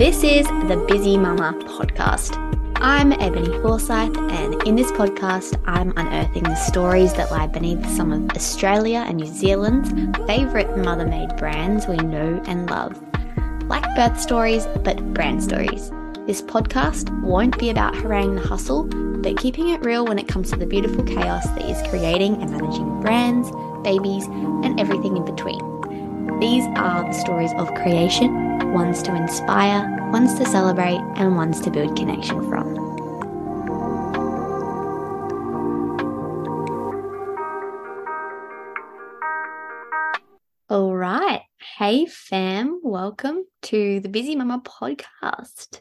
This is the Bizzy Mama podcast. I'm Ebony Forsyth, and in this podcast, I'm unearthing the stories that lie beneath some of Australia and New Zealand's favourite mother made brands we know and love. Like birth stories, but brand stories. This podcast won't be about haranguing the hustle, but keeping it real when it comes to the beautiful chaos that is creating and managing brands, babies, and everything in between. These are the stories of creation, ones to inspire, ones to celebrate, and ones to build connection from. All right. Hey, fam. Welcome to the Bizzy Mama podcast.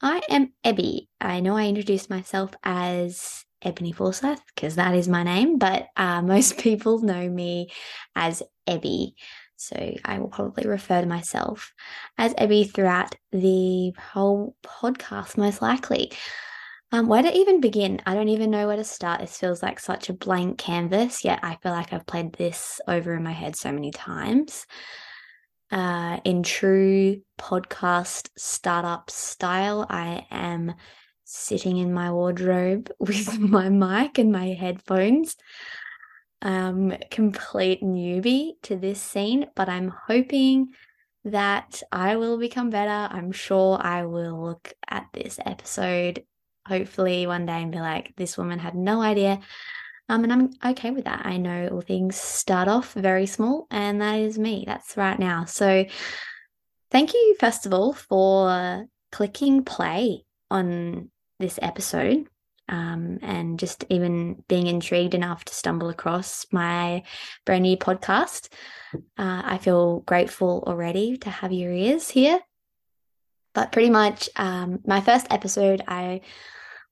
I am Ebby. I know I introduced myself as Ebony Forsyth because that is my name, but uh, most people know me as Ebby. So I will probably refer to myself as Ebby throughout the whole podcast, most likely. Um, where to even begin? I don't even know where to start. This feels like such a blank canvas, yet I feel like I've played this over in my head so many times. Uh, in true podcast startup style, I am sitting in my wardrobe with my mic and my headphones. Um, complete newbie to this scene, but I'm hoping that I will become better. I'm sure I will look at this episode hopefully one day and be like, this woman had no idea. Um, and I'm okay with that. I know all things start off very small, and that is me. That's right now. So, thank you, first of all, for clicking play on this episode um, and just even being intrigued enough to stumble across my brand new podcast. Uh, I feel grateful already to have your ears here. But pretty much, um, my first episode, I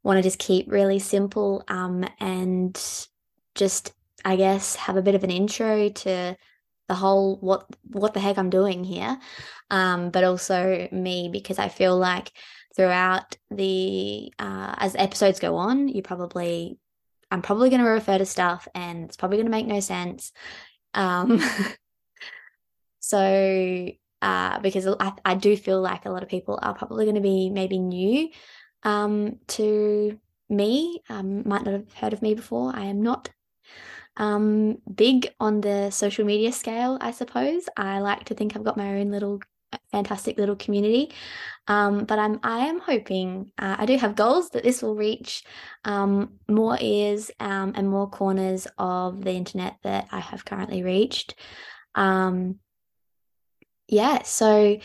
want to just keep really simple um, and just, I guess, have a bit of an intro to the whole what what the heck I'm doing here, um, but also me because I feel like throughout the uh, as episodes go on, you probably I'm probably going to refer to stuff and it's probably going to make no sense. Um, so uh, because I, I do feel like a lot of people are probably going to be maybe new um, to me, um, might not have heard of me before. I am not um, big on the social media scale, I suppose. I like to think I've got my own little fantastic little community. Um, but I'm I am hoping uh, I do have goals that this will reach um, more ears um, and more corners of the internet that I have currently reached. Um, yeah, so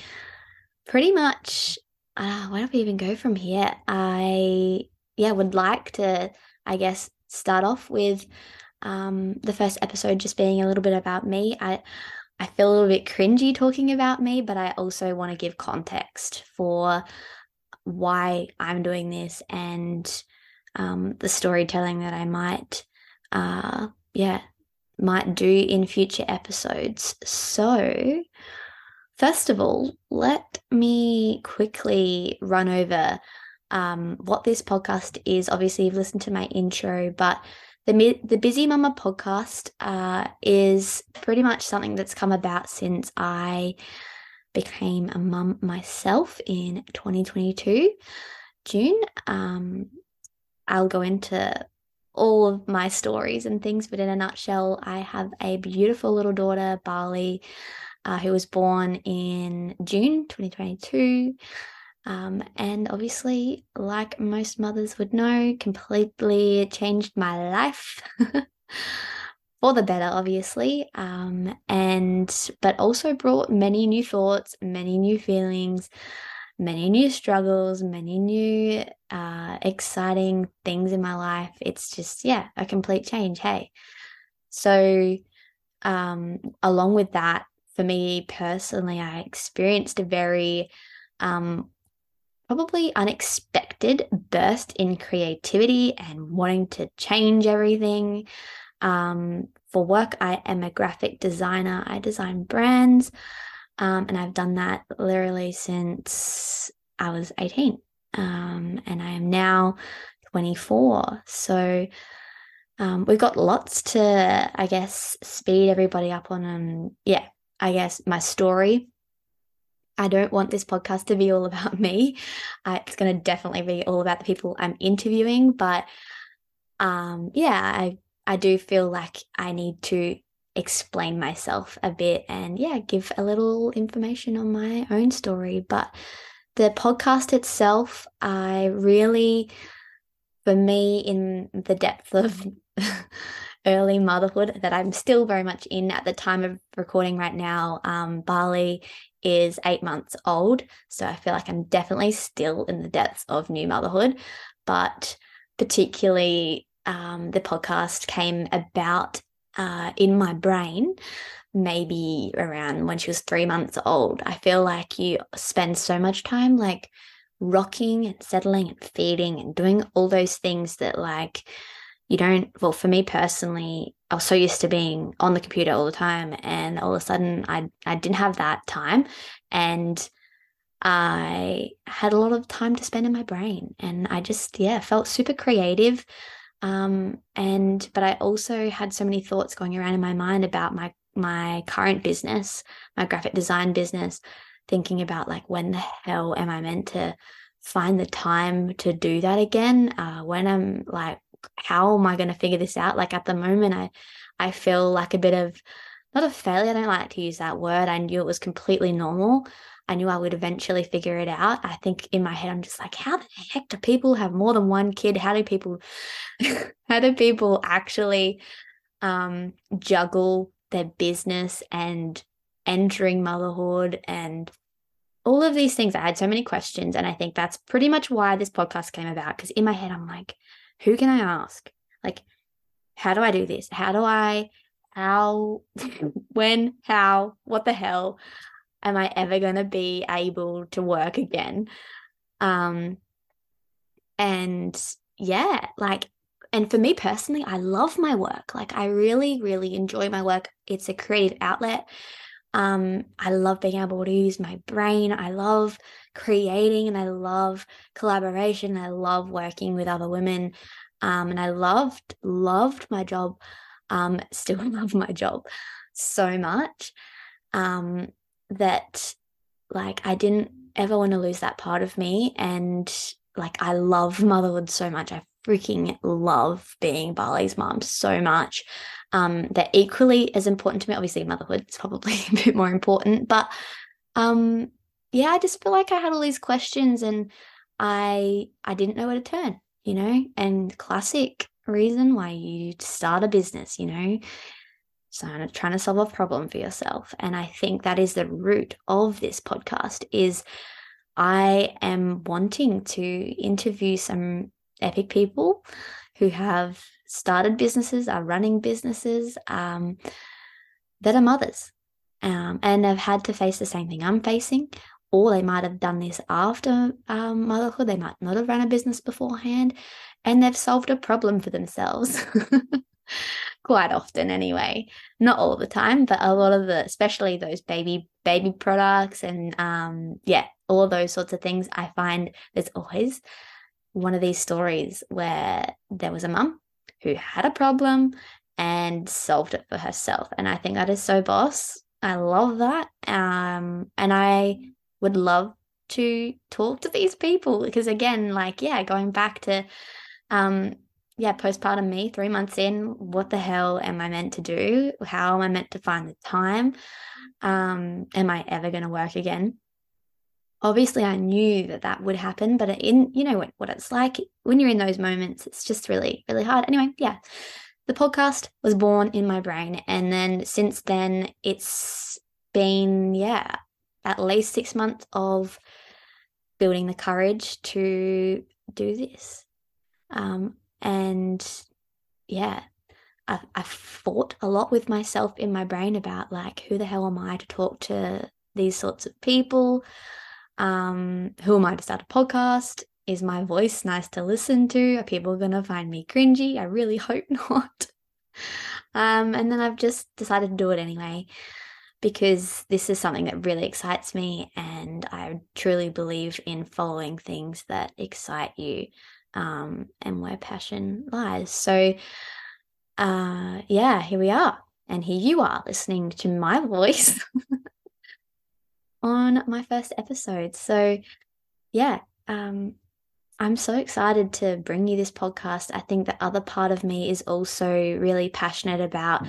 pretty much, uh, where do we even go from here? I yeah would like to I guess start off with um, the first episode just being a little bit about me. I I feel a little bit cringy talking about me, but I also want to give context for why I'm doing this and um, the storytelling that I might, uh, yeah, might do in future episodes. So, first of all, let me quickly run over um, what this podcast is. Obviously, you've listened to my intro, but the the Bizzy Mama podcast uh, is pretty much something that's come about since I became a mum myself in 2022 June. Um, I'll go into all of my stories and things, but in a nutshell, I have a beautiful little daughter, Bali, uh, who was born in June 2022. Um, and obviously, like most mothers would know, completely changed my life for the better, obviously. Um, and but also brought many new thoughts, many new feelings, many new struggles, many new uh, exciting things in my life. It's just, yeah, a complete change. Hey. So, um, along with that, for me personally, I experienced a very um, probably unexpected burst in creativity and wanting to change everything. Um, for work, I am a graphic designer. I design brands, um, and I've done that literally since I was 18. Um, and I am now 24. So um, we've got lots to, I guess, speed everybody up on. And yeah, I guess my story I don't want this podcast to be all about me. It's going to definitely be all about the people I'm interviewing, but um, yeah, I I do feel like I need to explain myself a bit and yeah, give a little information on my own story. But the podcast itself, I really, for me, in the depth of early motherhood that I'm still very much in at the time of recording right now, um, Bali is eight months old. So I feel like I'm definitely still in the depths of new motherhood. But particularly, um, the podcast came about uh, in my brain maybe around when she was three months old. I feel like you spend so much time like rocking and settling and feeding and doing all those things that like you don't well for me personally i was so used to being on the computer all the time and all of a sudden i i didn't have that time and i had a lot of time to spend in my brain and i just yeah felt super creative. Um and but i also had so many thoughts going around in my mind about my my current business my graphic design business thinking about like when the hell am i meant to find the time to do that again? Uh, when i'm like how am I going to figure this out? Like at the moment, I I feel like a bit of not a failure. I don't like to use that word. I knew it was completely normal. I knew I would eventually figure it out. I think in my head, I'm just like, how the heck do people have more than one kid? How do people, how do people actually um, juggle their business and entering motherhood and all of these things? I had so many questions. And I think that's pretty much why this podcast came about. Because in my head, I'm like, who can I ask? Like, how do I do this? How do I, how, when, how, what the hell am I ever going to be able to work again? Um, and yeah, like, and for me personally, I love my work. Like, I really, really enjoy my work. It's a creative outlet. Um, I love being able to use my brain. I love creating and I love collaboration. I love working with other women. Um, and I loved, loved my job. Um, still love my job so much. Um, that like I didn't ever want to lose that part of me. And like I love motherhood so much. I freaking love being Bali's mom so much. Um, they're equally as important to me. Obviously, motherhood is probably a bit more important, but um, yeah, I just feel like I had all these questions and I I didn't know where to turn, you know, and classic reason why you start a business, you know. So I'm trying to solve a problem for yourself. And I think that is the root of this podcast is I am wanting to interview some epic people who have started businesses, are running businesses um, that are mothers um, and have had to face the same thing I'm facing, or they might have done this after um, motherhood. They might not have run a business beforehand, and they've solved a problem for themselves. Quite often, anyway. Not all the time, but a lot of the, especially those baby baby products and um, yeah, all those sorts of things. I find there's always one of these stories where there was a mum who had a problem and solved it for herself. And I think that is so boss. I love that. Um, and I would love to talk to these people because again, like, yeah, going back to um yeah, postpartum me, three months in, what the hell am I meant to do? How am I meant to find the time? Um, am I ever going to work again? obviously I knew that that would happen, but in you know what, what it's like when you're in those moments, it's just really really hard. Anyway, yeah, the podcast was born in my brain, and then since then it's been yeah at least six months of building the courage to do this, um, and yeah. I, I fought a lot with myself in my brain about like who the hell am I to talk to these sorts of people um, who am I to start a podcast? Is my voice nice to listen to? Are people going to find me cringy? I really hope not. um, and then I've just decided to do it anyway because this is something that really excites me and I truly believe in following things that excite you um, and where passion lies. So, uh, yeah, here we are. And here you are listening to my voice on my first episode. So, yeah, um, I'm so excited to bring you this podcast. I think the other part of me is also really passionate about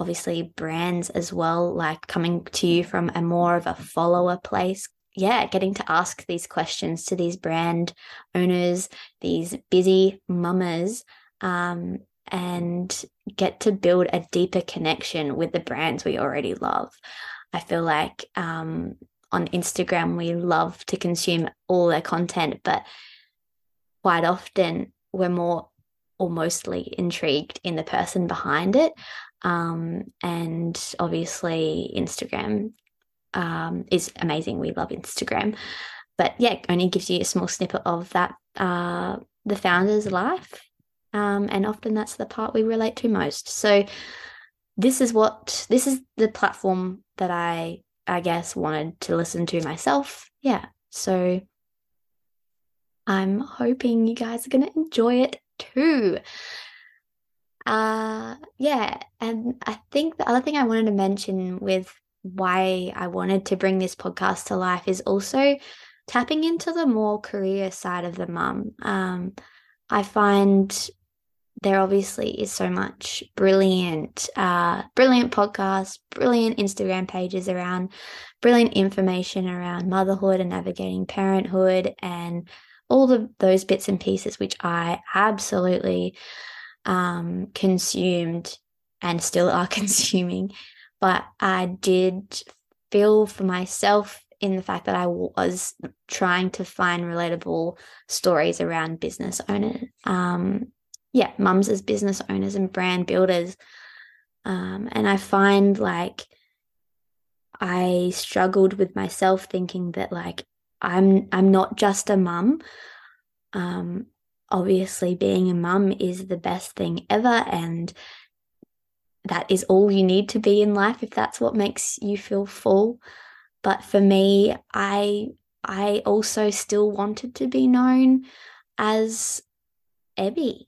obviously brands as well, like coming to you from a more of a follower place. Yeah, getting to ask these questions to these brand owners, these busy mamas, um, and get to build a deeper connection with the brands we already love. I feel like um, on Instagram, we love to consume all their content, but quite often we're more or mostly intrigued in the person behind it. Um, and obviously, Instagram um, is amazing. We love Instagram. But yeah, only gives you a small snippet of that, uh, the founder's life. Um, and often that's the part we relate to most. So, this is what this is the platform that I I guess wanted to listen to myself. Yeah. So I'm hoping you guys are going to enjoy it too. Uh yeah, and I think the other thing I wanted to mention with why I wanted to bring this podcast to life is also tapping into the more career side of the mum. Um, I find there obviously is so much brilliant, uh, brilliant podcasts, brilliant Instagram pages around brilliant information around motherhood and navigating parenthood and all of those bits and pieces, which I absolutely um, consumed and still are consuming. But I did feel for myself in the fact that I was trying to find relatable stories around business owners. Um, yeah, mums as business owners and brand builders. Um, and I find like I struggled with myself thinking that like I'm I'm not just a mum. Um, obviously being a mum is the best thing ever and that is all you need to be in life if that's what makes you feel full. But for me, I I also still wanted to be known as Ebby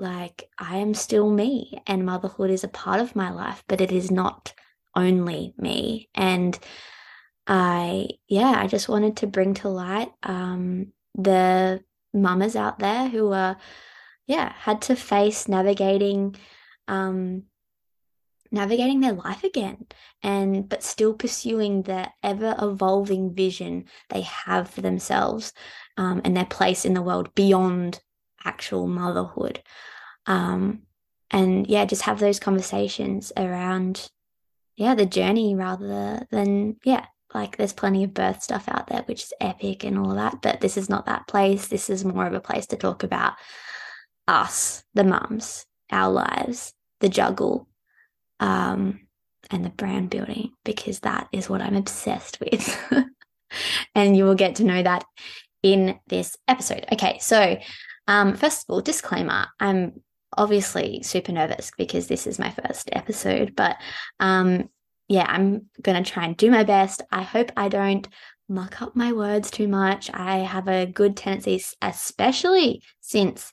like I am still me and motherhood is a part of my life, but it is not only me. And I, yeah, I just wanted to bring to light um, the mamas out there who are, yeah, had to face navigating, um, navigating their life again and but still pursuing the ever evolving vision they have for themselves um, and their place in the world beyond actual motherhood. Um, and yeah, just have those conversations around, yeah, the journey rather than, yeah, like there's plenty of birth stuff out there, which is epic and all that. But this is not that place. This is more of a place to talk about us, the mums, our lives, the juggle, um, and the brand building, because that is what I'm obsessed with. and you will get to know that in this episode. Okay, so um, first of all, disclaimer I'm obviously super nervous because this is my first episode, but um, yeah, I'm going to try and do my best. I hope I don't muck up my words too much. I have a good tendency, especially since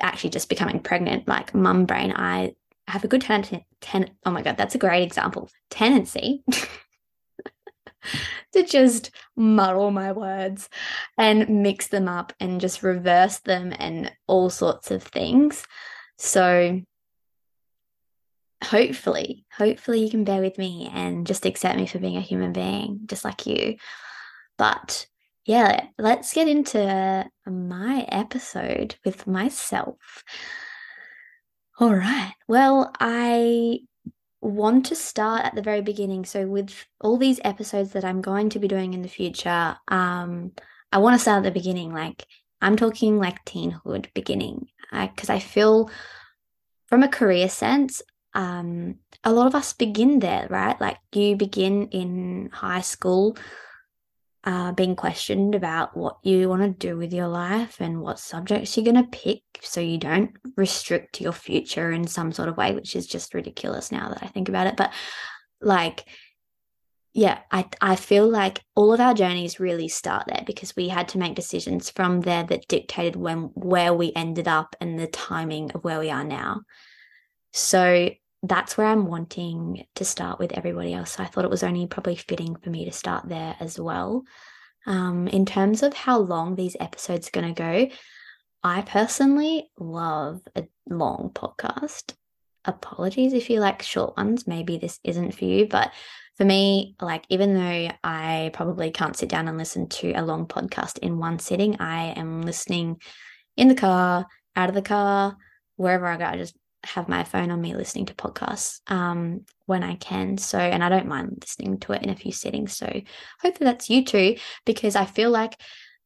actually just becoming pregnant, like mum brain, I have a good tendency. Ten- oh my God, that's a great example. Tendency to just muddle my words and mix them up and just reverse them and all sorts of things. So hopefully, hopefully you can bear with me and just accept me for being a human being, just like you. But yeah, let's get into my episode with myself. All right. Well, I want to start at the very beginning. So with all these episodes that I'm going to be doing in the future, um, I want to start at the beginning. Like I'm talking like teenhood beginning, because I, I feel from a career sense, um, a lot of us begin there, right? Like you begin in high school uh, being questioned about what you want to do with your life and what subjects you're going to pick so you don't restrict your future in some sort of way, which is just ridiculous now that I think about it. But like, yeah, I, I feel like all of our journeys really start there because we had to make decisions from there that dictated when where we ended up and the timing of where we are now. So that's where I'm wanting to start with everybody else. So I thought it was only probably fitting for me to start there as well. Um, in terms of how long these episodes are going to go, I personally love a long podcast. Apologies if you like short ones. Maybe this isn't for you, but for me, like, even though I probably can't sit down and listen to a long podcast in one sitting, I am listening in the car, out of the car, wherever I go. I just have my phone on me listening to podcasts um, when I can. So, and I don't mind listening to it in a few settings. So, hopefully that's you too, because I feel like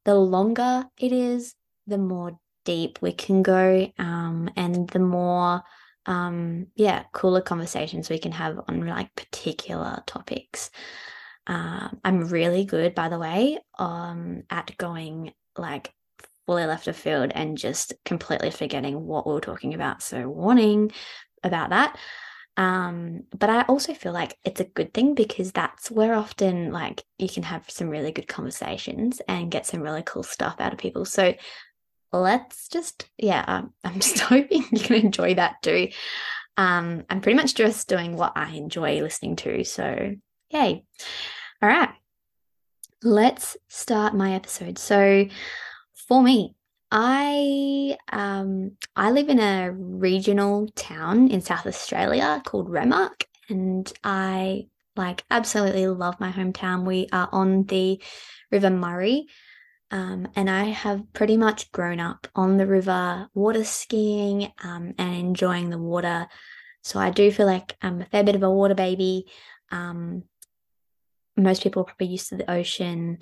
the longer it is, the more deep we can go, um, and the more, um, yeah, cooler conversations we can have on like particular topics. Uh, I'm really good, by the way, um, at going like fully left of field and just completely forgetting what we were talking about. So, warning about that. Um, but I also feel like it's a good thing because that's where often like you can have some really good conversations and get some really cool stuff out of people. So let's just yeah, I'm just hoping you can enjoy that too. Um, I'm pretty much just doing what I enjoy listening to. So yay. All right. Let's start my episode. So for me, I um I live in a regional town in South Australia called Renmark and I like absolutely love my hometown. We are on the River Murray. Um, and I have pretty much grown up on the river, water skiing, um, and enjoying the water. So I do feel like I'm a fair bit of a water baby. Um, most people are probably used to the ocean.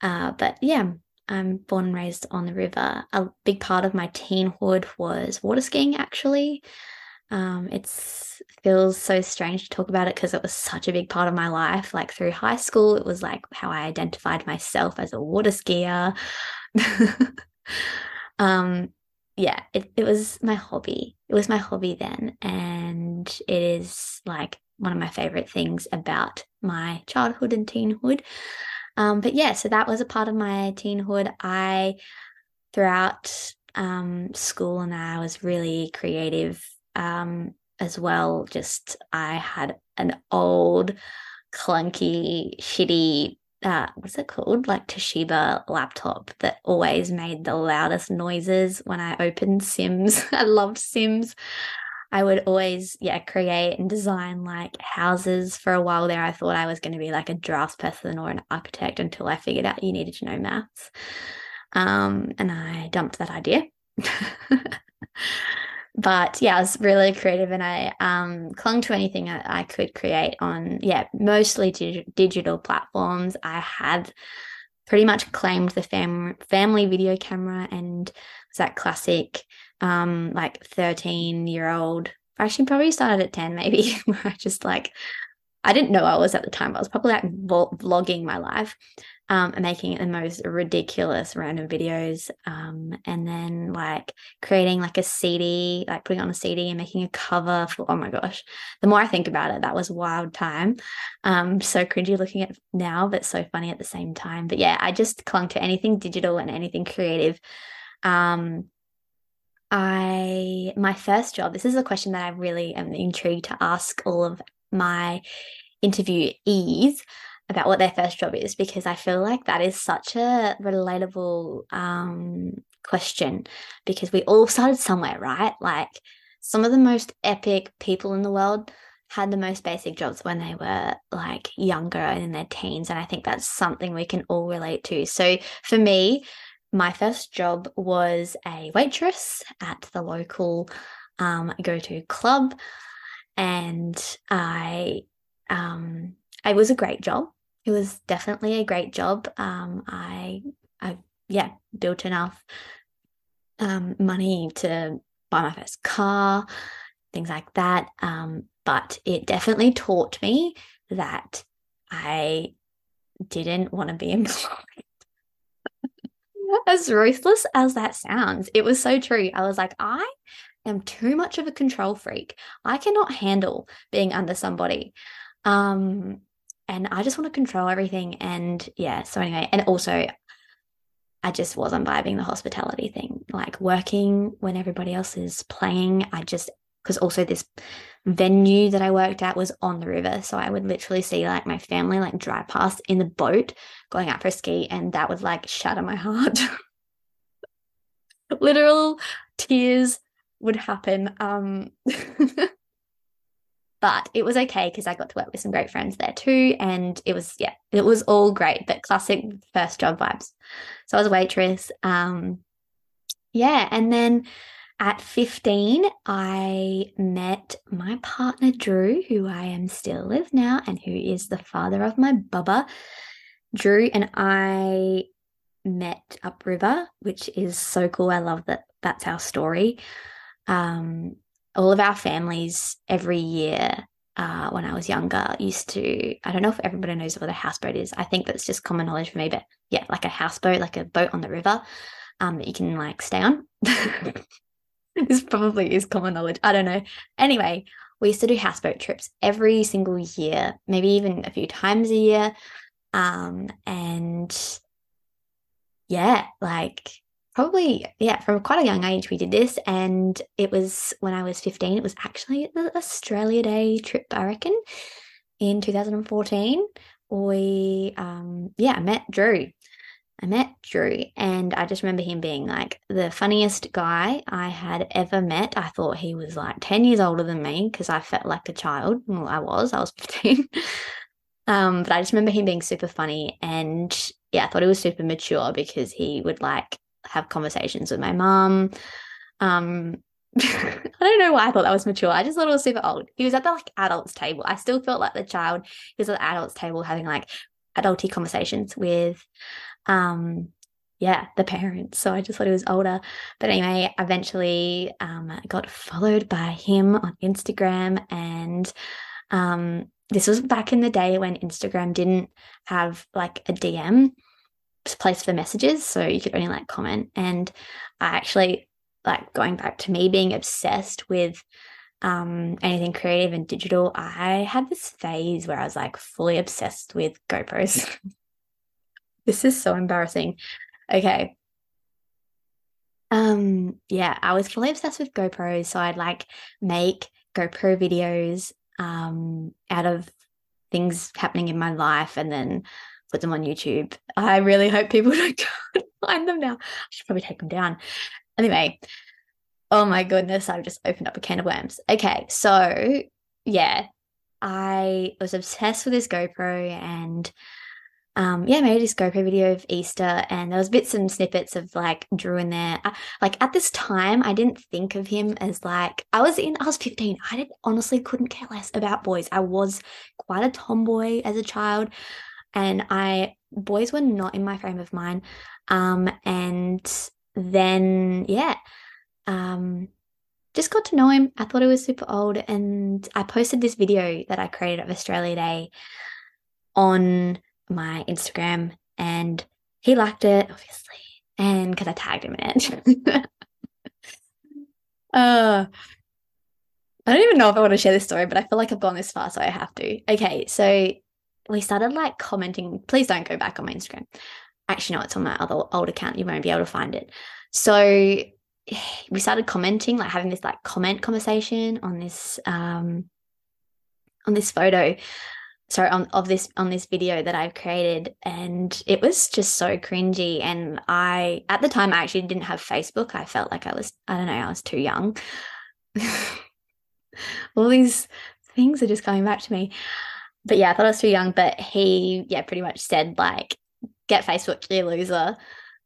Uh, but yeah, I'm born and raised on the river. A big part of my teenhood was water skiing, actually. Um, it feels so strange to talk about it because it was such a big part of my life. Like through high school, it was like how I identified myself as a water skier. um, yeah, it, it was my hobby. It was my hobby then. And it is like one of my favorite things about my childhood and teenhood. Um, but yeah, so that was a part of my teenhood. I, throughout um, school and I was really creative um, as well. Just I had an old, clunky, shitty, uh, what's it called? Like Toshiba laptop that always made the loudest noises when I opened Sims. I loved Sims. I would always, yeah, create and design like houses. For a while there, I thought I was going to be like a draftsperson or an architect until I figured out you needed to know maths. Um, and I dumped that idea. but yeah, I was really creative and I um, clung to anything I, I, could create on, yeah, mostly dig- digital platforms. I had pretty much claimed the fam- family video camera and was that classic um like 13 year old actually probably started at 10 maybe. Where i just like i didn't know i was at the time i was probably like vlogging my life um, and making the most ridiculous random videos um, and then like creating like a cd like putting on a cd and making a cover for oh my gosh. The more i think about it that was wild time. Um so cringy looking at now but so funny at the same time. But yeah i just clung to anything digital and anything creative. Um I my first job, this is a question that I really am intrigued to ask all of my interviewees about what their first job is because I feel like that is such a relatable um, question because we all started somewhere, right? Like some of the most epic people in the world had the most basic jobs when they were like younger and in their teens. And I think that's something we can all relate to. So for me, my first job was a waitress at the local um, go to club. And I, um, it was a great job. It was definitely a great job. Um, I, I, yeah, built enough um, money to buy my first car, things like that. Um, but it definitely taught me that I didn't want to be employed as ruthless as that sounds, it was so true. I was like, I am too much of a control freak. I cannot handle being under somebody. Um, and I just want to control everything. And yeah, so anyway, and also I just wasn't vibing the hospitality thing. Like working when everybody else is playing, I just because also this venue that I worked at was on the river. So I would literally see like my family like drive past in the boat going out for a ski, and that would like shatter my heart. Literal tears would happen. Um but it was okay because I got to work with some great friends there too. And it was, yeah, it was all great, but classic first job vibes. So I was a waitress. Um, yeah. And then at 15, I met my partner, Drew, who I am still with now and who is the father of my Bubba. Drew and I met upriver, which is so cool. I love that that's our story. Um, all of our families every year uh, when I was younger used to, I don't know if everybody knows what a houseboat is. I think that's just common knowledge for me, but yeah, like a houseboat, like a boat on the river um, that you can like stay on. this probably is common knowledge. I don't know. Anyway, we used to do houseboat trips every single year, maybe even a few times a year. Um, and yeah, like probably yeah from quite a young age we did this and it was when i was 15 it was actually the australia day trip i reckon in 2014 we um yeah met drew i met drew and i just remember him being like the funniest guy i had ever met i thought he was like 10 years older than me because i felt like a child well i was i was 15 um but i just remember him being super funny and yeah i thought he was super mature because he would like have conversations with my mom. Um, I don't know why I thought that was mature. I just thought it was super old. He was at the like adults table. I still felt like the child. He was at the adults table having like adulty conversations with, um, yeah, the parents. So I just thought he was older. But anyway, eventually, um, got followed by him on Instagram, and um, this was back in the day when Instagram didn't have like a DM place for messages so you could only like comment and i actually like going back to me being obsessed with um anything creative and digital i had this phase where i was like fully obsessed with gopros this is so embarrassing okay um yeah i was fully obsessed with gopros so i'd like make gopro videos um out of things happening in my life and then put them on YouTube. I really hope people don't find them now. I should probably take them down. Anyway, oh my goodness, I've just opened up a can of worms. Okay, so yeah, I was obsessed with this GoPro and um, yeah, made this GoPro video of Easter, and there was bits and snippets of like Drew in there. I, like at this time, I didn't think of him as like I was in. I was fifteen. I did, honestly couldn't care less about boys. I was quite a tomboy as a child and I boys were not in my frame of mind. Um, and then yeah, um, just got to know him. I thought he was super old, and I posted this video that I created of Australia Day on my Instagram, and he liked it, obviously, and because I tagged him in it. uh, I don't even know if I want to share this story, but I feel like I've gone this far, so I have to. Okay, so we started like commenting. Please don't go back on my Instagram. Actually, no, it's on my other old account. You won't be able to find it. So we started commenting, like having this like comment conversation on this um on this photo sorry on of this on this video that I've created and it was just so cringy and I at the time I actually didn't have Facebook I felt like I was I don't know I was too young all these things are just coming back to me but yeah, I thought I was too young. But he, yeah, pretty much said like, get Facebook, you loser.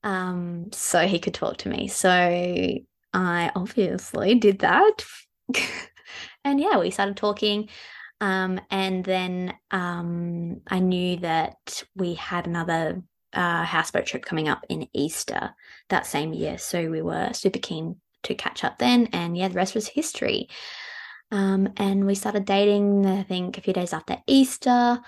Um, so he could talk to me. So I obviously did that. and yeah, we started talking. Um, and then um, I knew that we had another uh, houseboat trip coming up in Easter that same year. So we were super keen to catch up then. And yeah, the rest was history. Um, and we started dating, I think, a few days after Easter.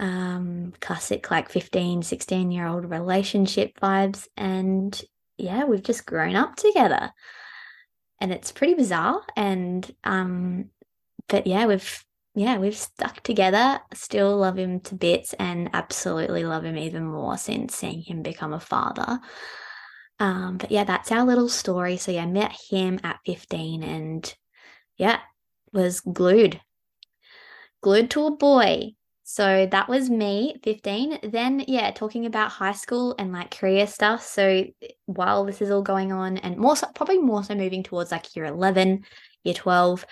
Um, classic, like 15, 16 year old relationship vibes. And yeah, we've just grown up together. And it's pretty bizarre. And, um, but yeah, we've, yeah, we've stuck together. Still love him to bits and absolutely love him even more since seeing him become a father. Um, but yeah, that's our little story. So yeah, met him at 15 and yeah, was glued, glued to a boy. So that was me, 15. Then, yeah, talking about high school and like career stuff. So while this is all going on, and more so, probably more so moving towards like year 11, year 12,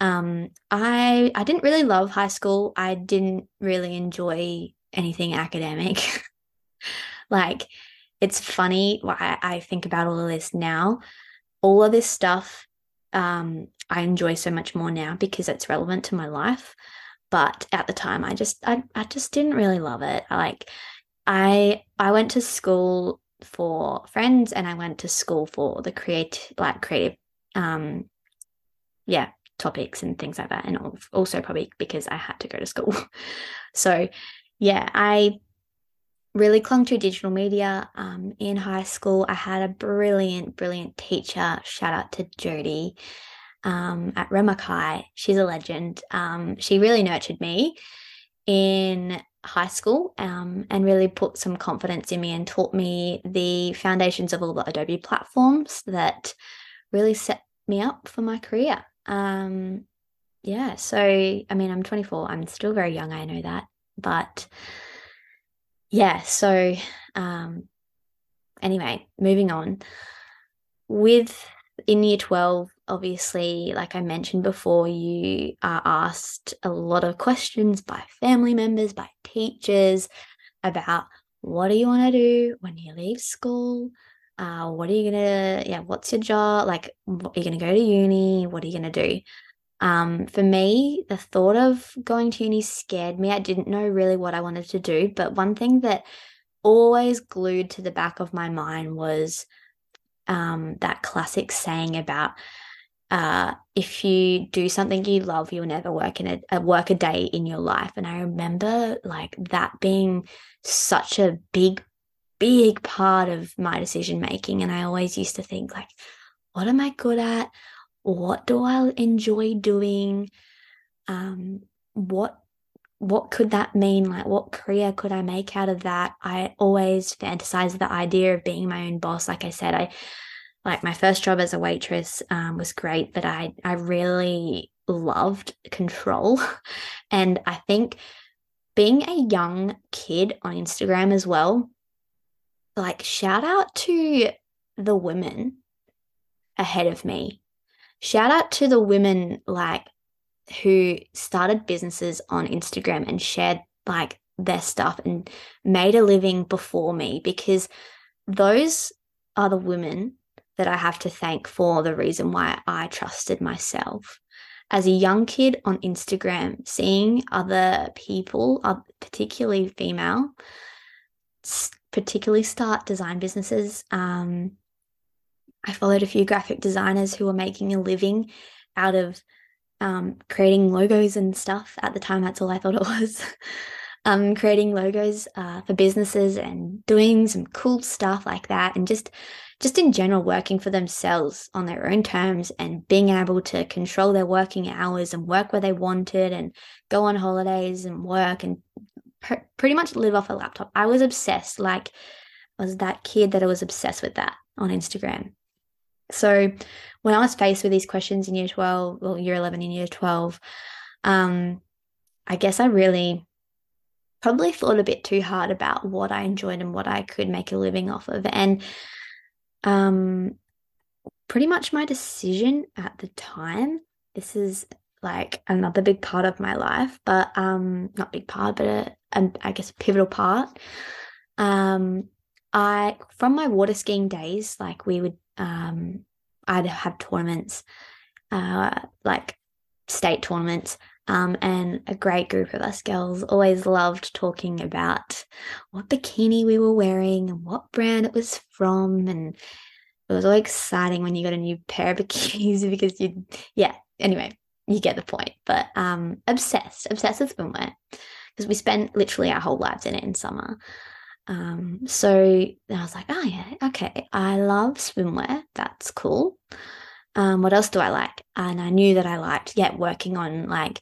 um, I I didn't really love high school. I didn't really enjoy anything academic. like, it's funny why I think about all of this now. All of this stuff um, I enjoy so much more now because it's relevant to my life. But at the time, I just I, I just didn't really love it. I like I I went to school for friends and I went to school for the create like creative um yeah topics and things like that and also probably because I had to go to school. so yeah, I really clung to digital media um, in high school. I had a brilliant, brilliant teacher. Shout out to Jody um, at Renmark High. She's a legend. Um, she really nurtured me in high school um, and really put some confidence in me and taught me the foundations of all the Adobe platforms that really set me up for my career. Um, yeah, so I mean, I'm 24. I'm still very young. I know that, but yeah, so um, anyway, moving on. With in year 12, obviously, like I mentioned before, you are asked a lot of questions by family members, by teachers about what do you want to do when you leave school? Uh, what are you gonna, yeah, what's your job? Like, what, are you gonna go to uni? What are you gonna do? Um, for me, the thought of going to uni scared me. I didn't know really what I wanted to do, but one thing that always glued to the back of my mind was um, that classic saying about uh, if you do something you love, you'll never work in a, a work a day in your life. And I remember like that being such a big, big part of my decision making. And I always used to think like, what am I good at? what do I enjoy doing? Um, what what could that mean? Like, what career could I make out of that? I always fantasize the idea of being my own boss. Like I said, I like my first job as a waitress um, was great, but I I really loved control, and I think being a young kid on Instagram as well. Like, shout out to the women ahead of me shout out to the women like who started businesses on Instagram and shared like their stuff and made a living before me because those are the women that I have to thank for the reason why I trusted myself. As a young kid on Instagram, seeing other people, uh, particularly female, particularly start design businesses, um, I followed a few graphic designers who were making a living out of um, creating logos and stuff. At the time, that's all I thought it was. um, creating logos uh, for businesses and doing some cool stuff like that, and just just in general working for themselves on their own terms and being able to control their working hours and work where they wanted and go on holidays and work and pr- pretty much live off a laptop. I was obsessed. Like, I was that kid that I was obsessed with that on Instagram. So when I was faced with these questions in year 12, well, year 11 in year 12, um, I guess I really probably thought a bit too hard about what I enjoyed and what I could make a living off of. And um, pretty much my decision at the time, this is like another big part of my life, but um, not big part, but a, a, I guess a pivotal part. Um, I from my water skiing days, like we would um, I'd have tournaments, uh, like state tournaments, um, and a great group of us girls always loved talking about what bikini we were wearing and what brand it was from. And it was always exciting when you got a new pair of bikinis because you, yeah, anyway, you get the point. But um, obsessed, obsessed with swimwear because we spent literally our whole lives in it in summer. Um, so I was like, oh yeah, okay, I love swimwear. That's cool. Um, what else do I like? And I knew that I liked, yeah, working on like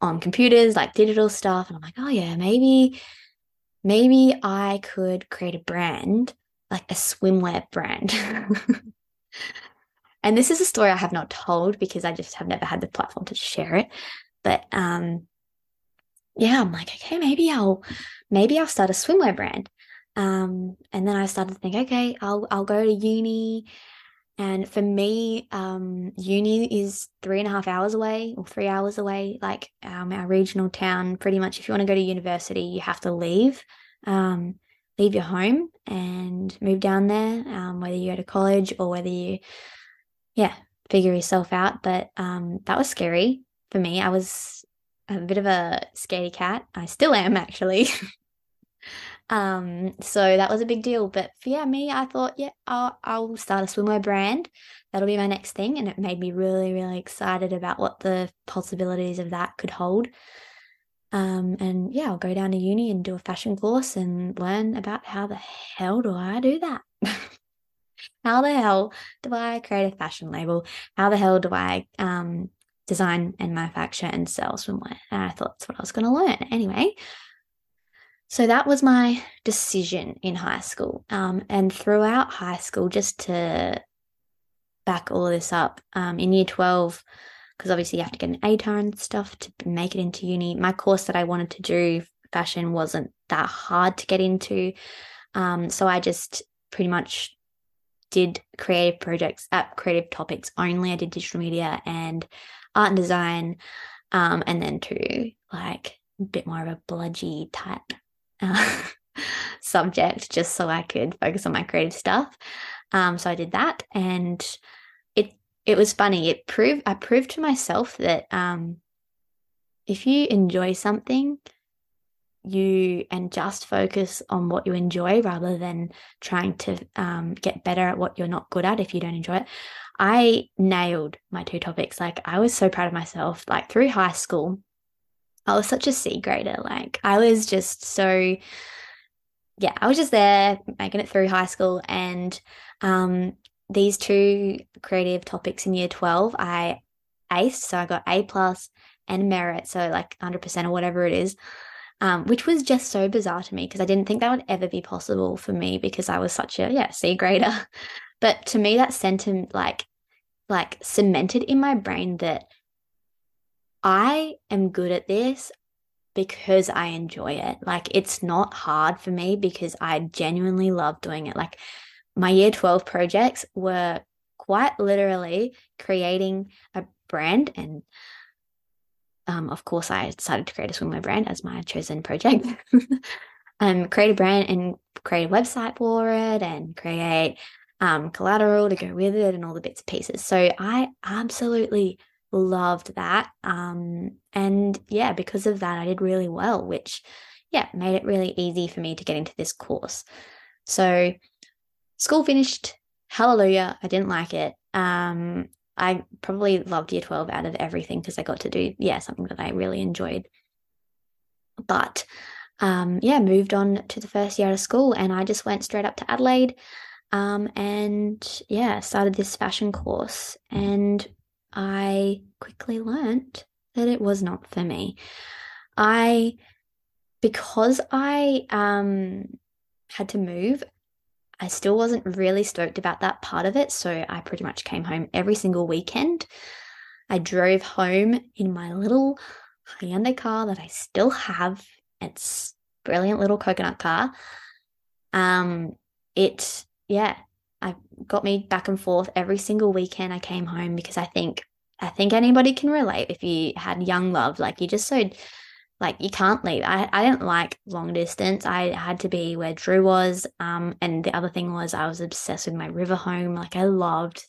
on computers, like digital stuff. And I'm like, oh yeah, maybe, maybe I could create a brand, like a swimwear brand. and this is a story I have not told because I just have never had the platform to share it. But um, yeah, I'm like, okay, maybe I'll maybe I'll start a swimwear brand. Um, and then I started to think, okay, I'll I'll go to uni. And for me, um, uni is three and a half hours away or three hours away. Like um, our regional town, pretty much. If you want to go to university, you have to leave, um, leave your home and move down there. Um, whether you go to college or whether you, yeah, figure yourself out. But um, that was scary for me. I was a bit of a scaredy cat. I still am actually. um, so that was a big deal. But for yeah, me, I thought, yeah, I'll, I'll start a swimwear brand. That'll be my next thing. And it made me really, really excited about what the possibilities of that could hold. Um, and yeah, I'll go down to uni and do a fashion course and learn about how the hell do I do that? how the hell do I create a fashion label? How the hell do I um, design and manufacture and sell swimwear. And I thought that's what I was going to learn anyway. So that was my decision in high school. Um, and throughout high school, just to back all this up, um, in year 12, because obviously you have to get an ATAR and stuff to make it into uni. My course that I wanted to do, fashion, wasn't that hard to get into. Um, so I just pretty much did creative projects at uh, creative topics only. I did digital media and art and design, um, and then to like a bit more of a bludgy type uh, subject, just so I could focus on my creative stuff. Um, so I did that, and it it was funny. It proved I proved to myself that um, if you enjoy something, you and just focus on what you enjoy rather than trying to um, get better at what you're not good at if you don't enjoy it. I nailed my two topics. Like I was so proud of myself. Like through high school, I was such a C grader. Like I was just so yeah, I was just there making it through high school and um these two creative topics in year 12 I aced so I got A plus and merit so like 100% or whatever it is um, which was just so bizarre to me because I didn't think that would ever be possible for me because I was such a yeah C grader but to me that sentiment like like cemented in my brain that I am good at this because I enjoy it. Like it's not hard for me because I genuinely love doing it. Like my year 12 projects were quite literally creating a brand and um, of course I decided to create a swimwear brand as my chosen project. um, create a brand and create a website for it and create um, collateral to go with it and all the bits and pieces. So I absolutely loved that. Um, and yeah, because of that, I did really well, which, yeah, made it really easy for me to get into this course. So school finished. Hallelujah. I didn't like it. Um, I probably loved year 12 out of everything because I got to do, yeah, something that I really enjoyed. But um, yeah, moved on to the first year of school and I just went straight up to Adelaide. Um, and yeah, started this fashion course. And I quickly learnt that it was not for me. I, because I um, had to move, I still wasn't really stoked about that part of it. So I pretty much came home every single weekend. I drove home in my little Hyundai car that I still have. It's brilliant little coconut car. Um, it yeah, I got me back and forth every single weekend I came home because I think I think anybody can relate if you had young love. Like you just so like you can't leave. I, I didn't like long distance. I had to be where Drew was. Um, and the other thing was I was obsessed with my river home. Like I loved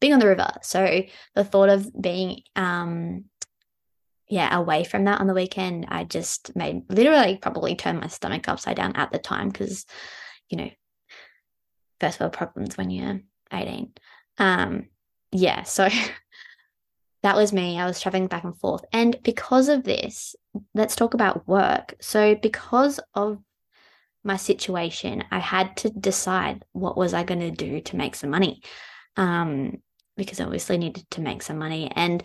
being on the river. So the thought of being um yeah, away from that on the weekend, I just made literally probably turn my stomach upside down at the time because, you know, first world problems when you're 18. Um, yeah, so that was me. I was traveling back and forth. And because of this, let's talk about work. So, because of my situation, I had to decide what was I going to do to make some money. Um, because I obviously needed to make some money. And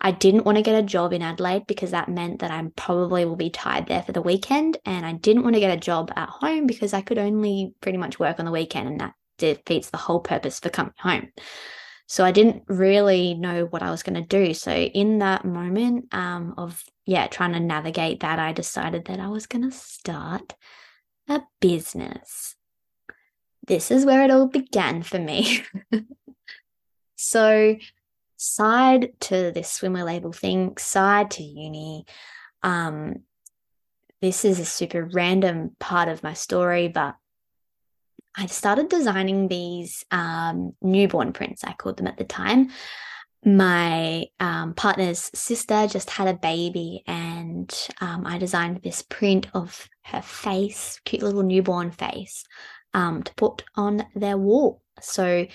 I didn't want to get a job in Adelaide because that meant that I probably will be tied there for the weekend. And I didn't want to get a job at home because I could only pretty much work on the weekend and that defeats the whole purpose for coming home. So I didn't really know what I was going to do. So in that moment um, of, yeah, trying to navigate that, I decided that I was going to start a business. This is where it all began for me. so, side to this swimwear label thing, side to uni, um, this is a super random part of my story, but I started designing these um, newborn prints, I called them at the time. My um, partner's sister just had a baby, and um, I designed this print of her face, cute little newborn face, um, to put on their wall. So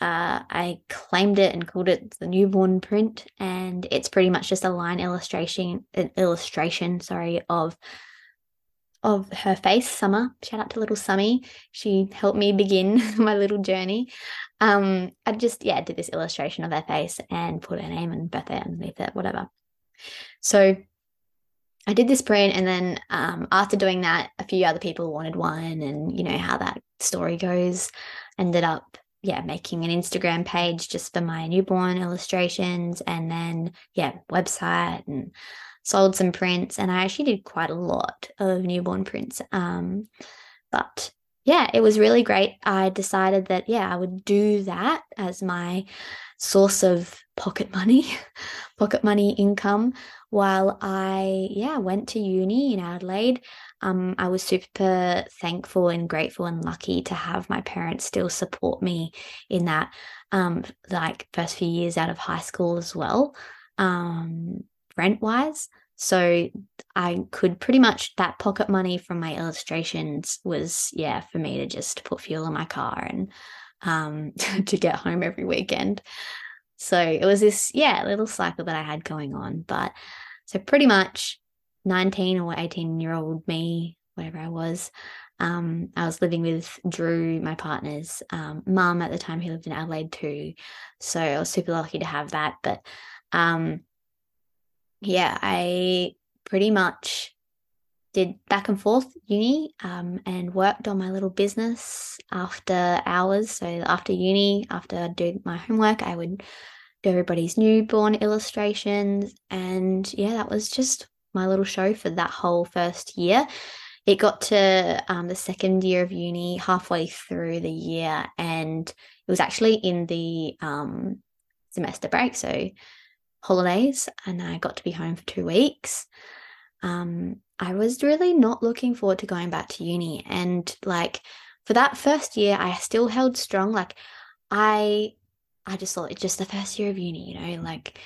uh, I claimed it and called it the newborn print, and it's pretty much just a line illustration, an illustration, sorry, of of her face, Summer. Shout out to little Summy. She helped me begin my little journey. Um, I just, yeah, did this illustration of her face and put her name and birthday underneath it, whatever. So I did this print, and then um, after doing that, a few other people wanted one, and you know how that story goes. Ended up, yeah, making an Instagram page just for my newborn illustrations, and then yeah, website and sold some prints, and I actually did quite a lot of newborn prints. Um, but yeah, it was really great. I decided that, yeah, I would do that as my source of pocket money, pocket money income while I, yeah, went to uni in Adelaide. Um, I was super thankful and grateful and lucky to have my parents still support me in that, um, like first few years out of high school as well. Um, rent wise. So I could pretty much that pocket money from my illustrations was yeah for me to just put fuel in my car and um, to get home every weekend. So it was this yeah little cycle that I had going on. But so pretty much 19 or 18 year old me, whatever I was, um, I was living with Drew, my partner's um, mum at the time. He lived in Adelaide too, so I was super lucky to have that. But um, yeah, I pretty much did back and forth uni um, and worked on my little business after hours. So after uni, after I do my homework, I would do everybody's newborn illustrations. And yeah, that was just my little show for that whole first year. It got to um, the second year of uni halfway through the year, and it was actually in the um, semester break. So holidays and I got to be home for two weeks. Um, I was really not looking forward to going back to uni. And like for that first year, I still held strong. Like I I just thought it's just the first year of uni, you know, like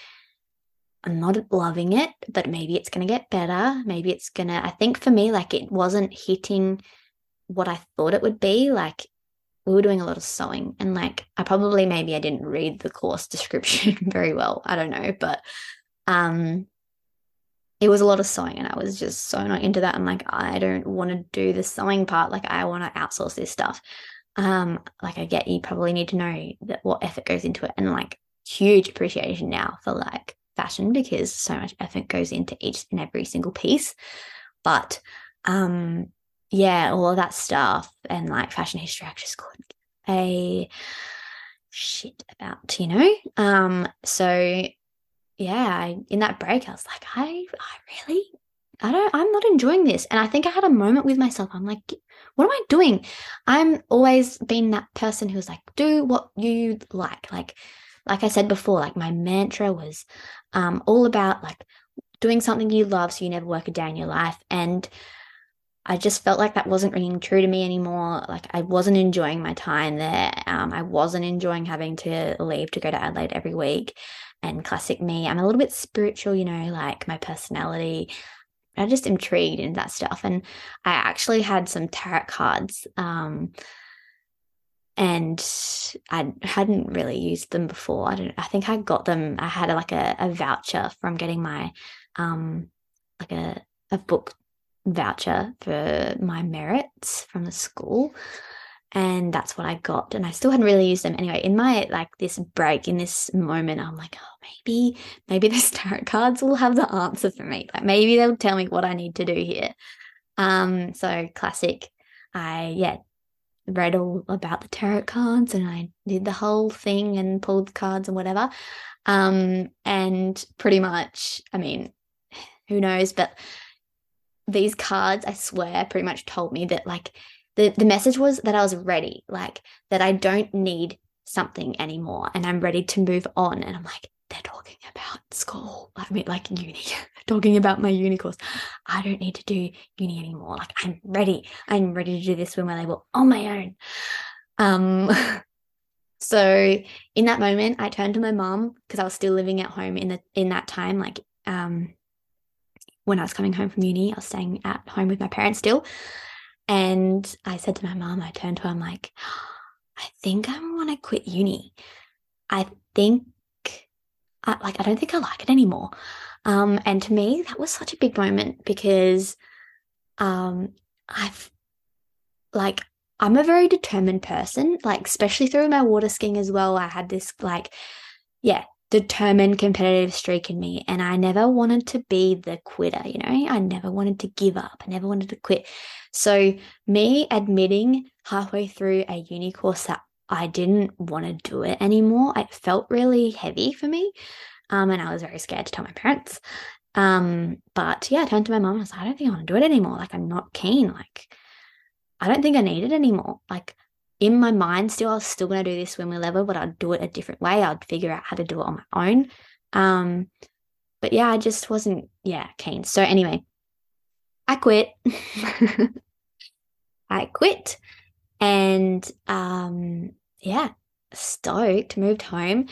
I'm not loving it, but maybe it's gonna get better. Maybe it's gonna I think for me, like it wasn't hitting what I thought it would be. Like we were doing a lot of sewing and like I probably maybe I didn't read the course description very well. I don't know, but um it was a lot of sewing and I was just so not into that. I'm like, I don't want to do the sewing part. Like I want to outsource this stuff. Um, like I get you probably need to know that what effort goes into it and like huge appreciation now for like fashion because so much effort goes into each and every single piece. But um yeah, all of that stuff and like fashion history, I just couldn't a shit about, you know? Um, so yeah, I, in that break, I was like, I, I really, I don't, I'm not enjoying this. And I think I had a moment with myself. I'm like, what am I doing? I'm always been that person who's like, do what you like. Like, like I said before, like my mantra was um, all about like doing something you love so you never work a day in your life. And I just felt like that wasn't ringing true to me anymore. Like I wasn't enjoying my time there. Um, I wasn't enjoying having to leave to go to Adelaide every week. And classic me, I'm a little bit spiritual, you know, like my personality. I just intrigued in that stuff. And I actually had some tarot cards. Um, and I hadn't really used them before. I don't. I think I got them. I had like a, a voucher from getting my, um, like a a book voucher for my merits from the school. And that's what I got. And I still hadn't really used them anyway. In my like this break in this moment I'm like oh maybe maybe the tarot cards will have the answer for me. Like maybe they'll tell me what I need to do here. Um so classic. I yeah read all about the tarot cards and I did the whole thing and pulled cards and whatever. Um, and pretty much, I mean, who knows, but these cards, I swear, pretty much told me that like the, the message was that I was ready, like that I don't need something anymore and I'm ready to move on. And I'm like, they're talking about school. I mean, like uni, talking about my uni course. I don't need to do uni anymore. Like I'm ready. I'm ready to do this with my label on my own. Um, so in that moment, I turned to my mom because I was still living at home in the in that time. Like um, when I was coming home from uni, I was staying at home with my parents still. And I said to my mom, I turned to her, I'm like, I think I want to quit uni. I think I, like I don't think I like it anymore. Um, and to me, that was such a big moment because um, I've like I'm a very determined person, like especially through my water skiing as well. I had this like, yeah, determined competitive streak in me, and I never wanted to be the quitter. You know, I never wanted to give up. I never wanted to quit. So me admitting halfway through a uni course that I didn't want to do it anymore. It felt really heavy for me. Um, and I was very scared to tell my parents. Um, but yeah, I turned to my mom and I was like, I don't think I want to do it anymore. Like, I'm not keen. Like, I don't think I need it anymore. Like, in my mind, still, I was still going to do this swimwear level, but I'd do it a different way. I'd figure out how to do it on my own. Um, but yeah, I just wasn't, yeah, keen. So anyway, I quit. I quit and um, yeah, stoked, moved home.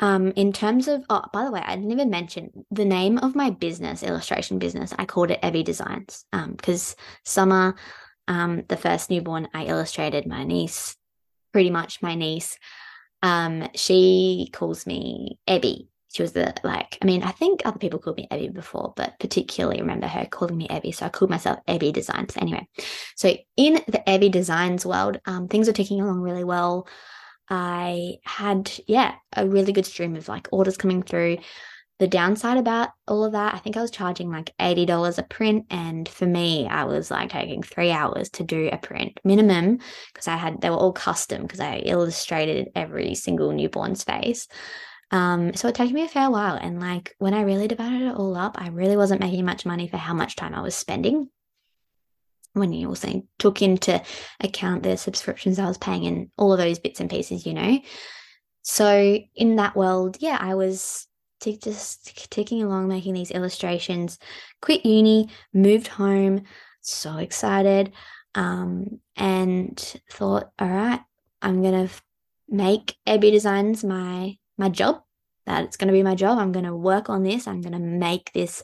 Um, in terms of, oh, by the way, I didn't even mention the name of my business, illustration business. I called it Ebby Designs because um, Summer, um, the first newborn, I illustrated my niece, pretty much my niece. Um, she calls me Ebby. she was the like i mean i think other people called me Ebby before but particularly remember her calling me Ebby. so i called myself Ebby designs anyway so in the Ebby designs world um, things were ticking along really well i had yeah a really good stream of like orders coming through the downside about all of that i think i was charging like $80 a print and for me i was like taking three hours to do a print minimum because i had they were all custom because i illustrated every single newborn's face um, so it took me a fair while. And like when I really divided it all up, I really wasn't making much money for how much time I was spending. When you also took into account the subscriptions I was paying and all of those bits and pieces, you know. So in that world, yeah, I was just ticking along making these illustrations. Quit uni, moved home, so excited, um, and thought, all right, I'm gonna make Ebby Designs my my job that it's to be my job. I'm to work on this. I'm to make this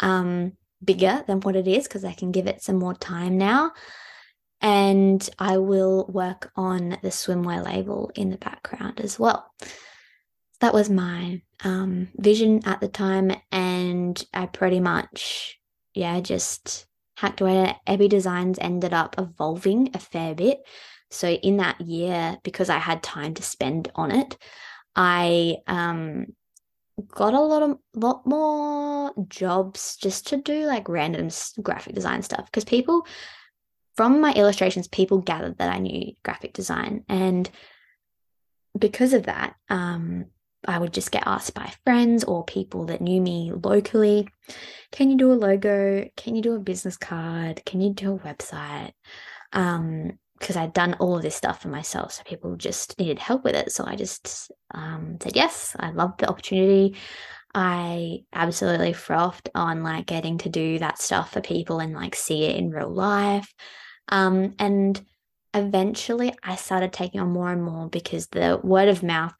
um, bigger than what it is because I can give it some more time now. And I will work on the swimwear label in the background as well. That was my um, vision at the time. And I pretty much, yeah, just hacked away. Ebby Designs ended up evolving a fair bit. So in that year, because I had time to spend on it, I um got a lot of lot more jobs just to do like random graphic design stuff because people from my illustrations people gathered that I knew graphic design and because of that um I would just get asked by friends or people that knew me locally can you do a logo can you do a business card can you do a website um because I'd done all of this stuff for myself. So people just needed help with it. So I just um, said yes. I loved the opportunity. I absolutely frothed on like getting to do that stuff for people and like see it in real life. Um, and eventually I started taking on more and more because the word of mouth,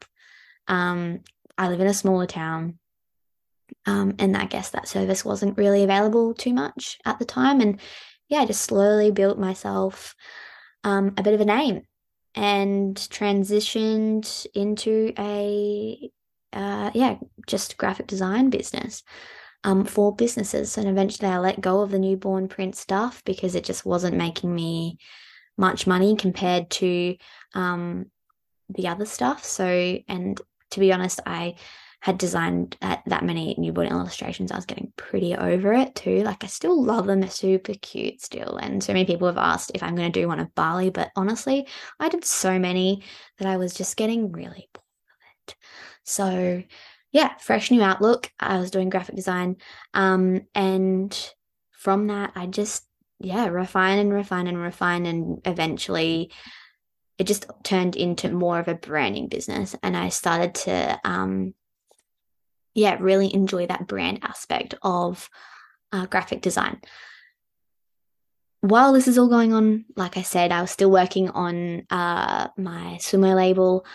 um, I live in a smaller town. Um, and I guess that service wasn't really available too much at the time. And yeah, I just slowly built myself um, a bit of a name and transitioned into a uh, yeah just graphic design business um, for businesses and eventually i let go of the newborn print stuff because it just wasn't making me much money compared to um, the other stuff so and to be honest i had designed that, that many newborn illustrations, I was getting pretty over it too. Like I still love them, they're super cute still. And so many people have asked if I'm going to do one of Bali, but honestly, I did so many that I was just getting really bored of it. So yeah, fresh new outlook. I was doing graphic design. Um, and from that, I just, yeah, refine and refine and refine. And eventually it just turned into more of a branding business. And I started to, um, yeah, really enjoy that brand aspect of uh, graphic design. While this is all going on, like I said, I was still working on uh, my swimwear label.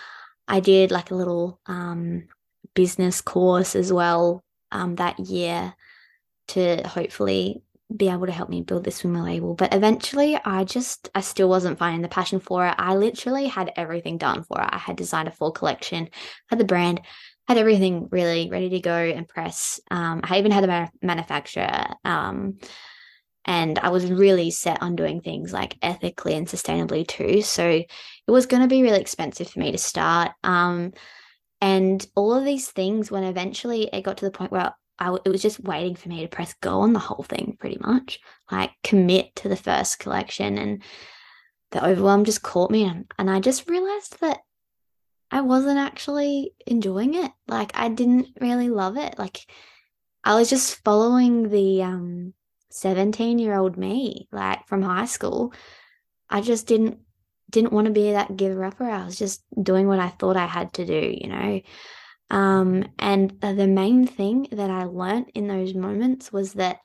I did like a little um, business course as well um, that year to hopefully be able to help me build this swimwear label. But eventually, I just, I still wasn't finding the passion for it. I literally had everything done for it. I had designed a full collection, had the brand, had everything really ready to go and press. Um, I even had a manufacturer. Um, and I was really set on doing things like ethically and sustainably too. So it was going to be really expensive for me to start. Um, and all of these things, when eventually it got to the point where I, it was just waiting for me to press go on the whole thing, pretty much, like commit to the first collection. And the overwhelm just caught me. And, and I just realized that I wasn't actually enjoying it. Like I didn't really love it. Like I was just following the um 17 year old me, like from high school. I just didn't didn't want to be that giver upper. I was just doing what I thought I had to do, you know. Um, and the main thing that I learned in those moments was that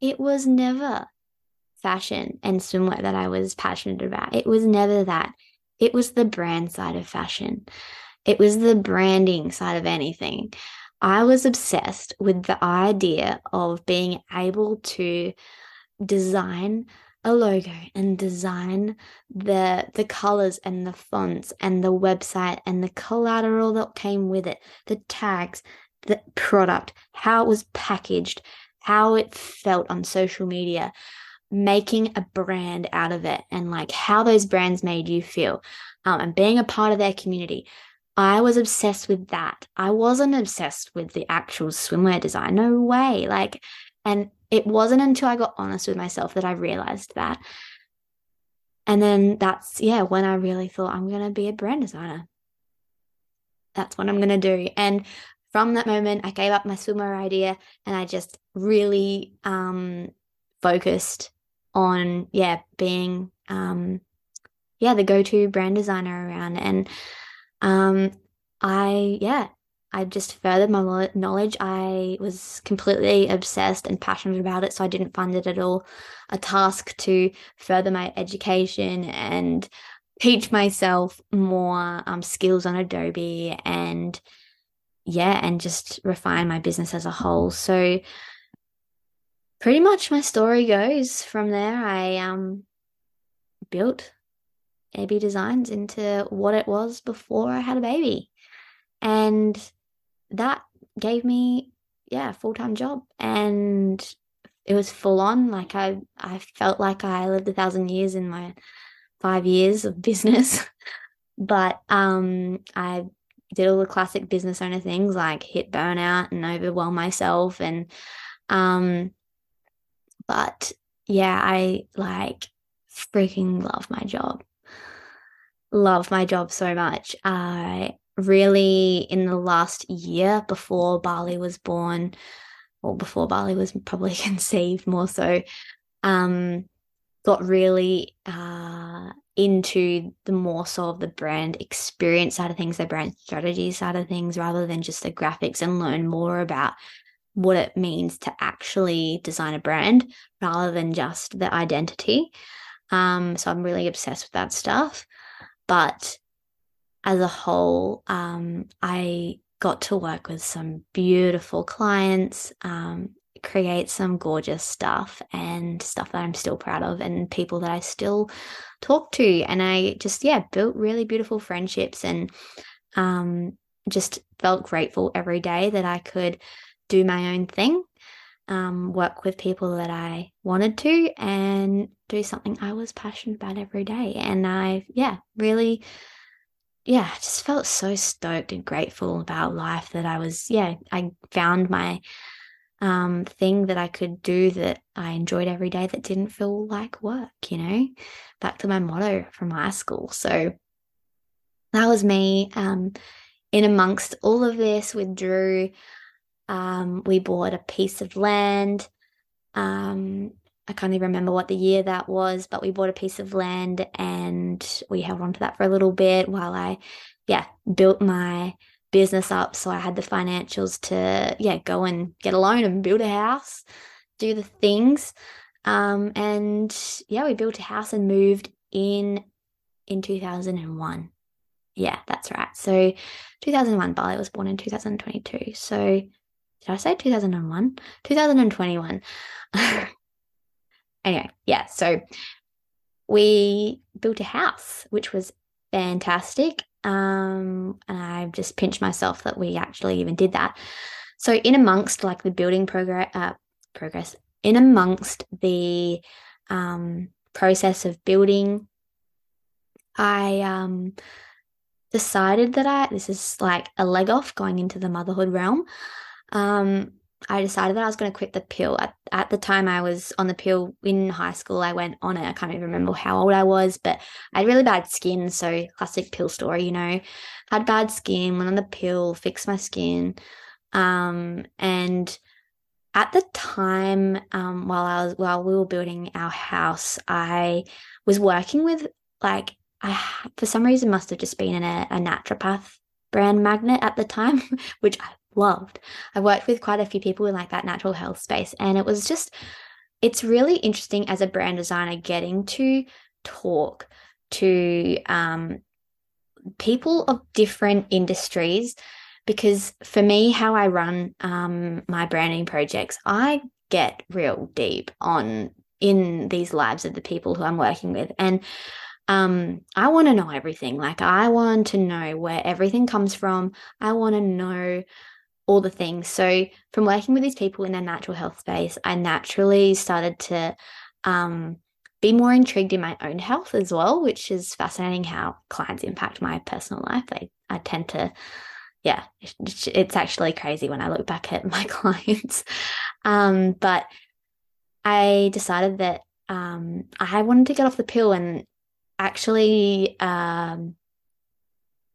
it was never fashion and swimwear that I was passionate about. It was never that. It was the brand side of fashion, it was the branding side of anything. I was obsessed with the idea of being able to design a logo and design the the colors and the fonts and the website and the collateral that came with it the tags the product how it was packaged how it felt on social media making a brand out of it and like how those brands made you feel um, and being a part of their community. I was obsessed with that. I wasn't obsessed with the actual swimwear design. No way. Like, and it wasn't until I got honest with myself that I realized that. And then that's, yeah, when I really thought I'm going to be a brand designer. That's what I'm going to do. And from that moment, I gave up my swimwear idea and I just really um, focused on yeah being um yeah the go-to brand designer around and um i yeah i just furthered my knowledge i was completely obsessed and passionate about it so i didn't find it at all a task to further my education and teach myself more um, skills on adobe and yeah and just refine my business as a whole so pretty much my story goes from there. I um built Ebby Designs into what it was before I had a baby. And that gave me, yeah, a full time job. And it was full on. Like I I felt like I lived a thousand years in my five years of business. but um I did all the classic business owner things like hit burnout and overwhelm myself and um but yeah, I like freaking love my job. Love my job so much. I really, in the last year before Bali was born, or before Bali was probably conceived more so, um, got really uh, into the more so of the brand experience side of things, the brand strategy side of things, rather than just the graphics and learn more about what it means to actually design a brand rather than just the identity. Um, so I'm really obsessed with that stuff. But as a whole, um, I got to work with some beautiful clients, um, create some gorgeous stuff and stuff that I'm still proud of, and people that I still talk to. And I just, yeah, built really beautiful friendships and um, just felt grateful every day that I could do my own thing, um, work with people that I wanted to, and do something I was passionate about every day. And I, yeah, really yeah, I just felt so stoked and grateful about life that I was, yeah, I found my um, thing that I could do that I enjoyed every day that didn't feel like work, you know, back to my motto from high school. So that was me. Um, in amongst all of this with Drew, um, we bought a piece of land. Um, I can't even remember what the year that was, but we bought a piece of land and we held on to that for a little bit while I, yeah, built my business up. So I had the financials to, yeah, go and get a loan and build a house, do the things. Um, and yeah, we built a house and moved in in 2001. Yeah, that's right. So 2001, Bali was born in 2022. So did I say 2001? 2021. anyway, yeah, so we built a house, which was fantastic. Um, and I've just pinched myself that we actually even did that. So in amongst like the building progress, uh, progress, in amongst the um, process of building, I um, decided that I this is like a leg off going into the motherhood realm. Um, I decided that I was going to quit the pill. At, at the time I was on the pill in high school, I went on it. I can't even remember how old I was, but I had really bad skin. So, classic pill story, you know, had bad skin, went on the pill, fixed my skin. Um, and at the time, um, while I was, while we were building our house, I was working with like, I, for some reason, must have just been in a, a naturopath brand magnet at the time, which I loved. I worked with quite a few people in like that natural health space, and it was just, it's really interesting as a brand designer getting to talk to um, people of different industries. Because for me, how I run um, my branding projects, I get real deep on in these lives of the people who I'm working with. And um, I want to know everything. Like, I want to know where everything comes from. I want to know all the things. So, from working with these people in a natural health space, I naturally started to um, be more intrigued in my own health as well, which is fascinating how clients impact my personal life. I, I tend to, yeah, it's actually crazy when I look back at my clients. Um, but I decided that um, I wanted to get off the pill and actually um,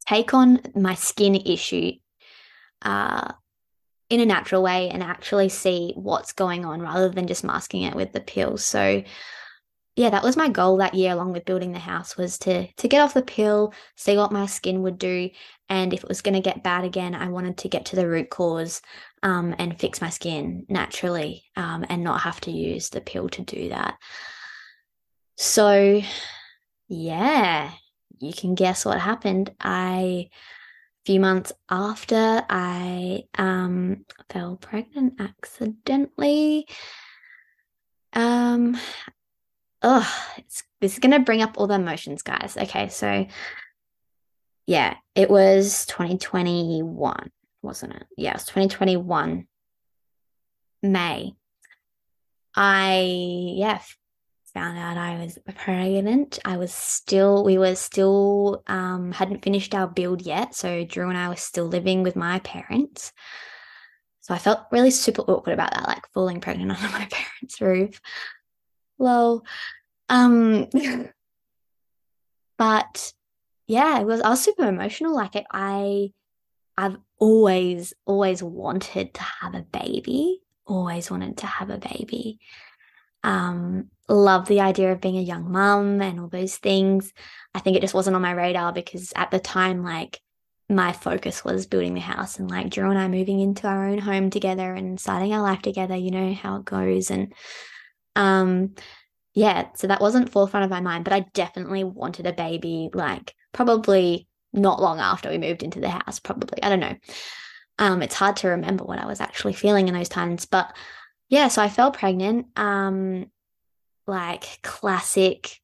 take on my skin issue uh, in a natural way and actually see what's going on rather than just masking it with the pill. So yeah, that was my goal that year along with building the house was to to get off the pill, see what my skin would do and if it was going to get bad again, I wanted to get to the root cause um, and fix my skin naturally um, and not have to use the pill to do that. So, yeah, you can guess what happened. I few months after I um, fell pregnant accidentally. Um, oh, this is gonna bring up all the emotions, guys. Okay, so yeah, it was 2021, wasn't it? Yeah, it was 2021 May. I yeah found out I was pregnant, I was still, we were still, um, hadn't finished our build yet. So Drew and I were still living with my parents. So I felt really super awkward about that, like falling pregnant under my parents' roof. Lol. Um, but yeah, it was, I was super emotional. Like it, I, I've always, always wanted to have a baby, always wanted to have a baby. Um, love the idea of being a young mum and all those things. I think it just wasn't on my radar because at the time, like, my focus was building the house and like Drew and I moving into our own home together and starting our life together, you know how it goes. And um yeah, so that wasn't forefront of my mind, but I definitely wanted a baby, like probably not long after we moved into the house, probably. I don't know. Um, it's hard to remember what I was actually feeling in those times, but yeah, so I fell pregnant. Um, like classic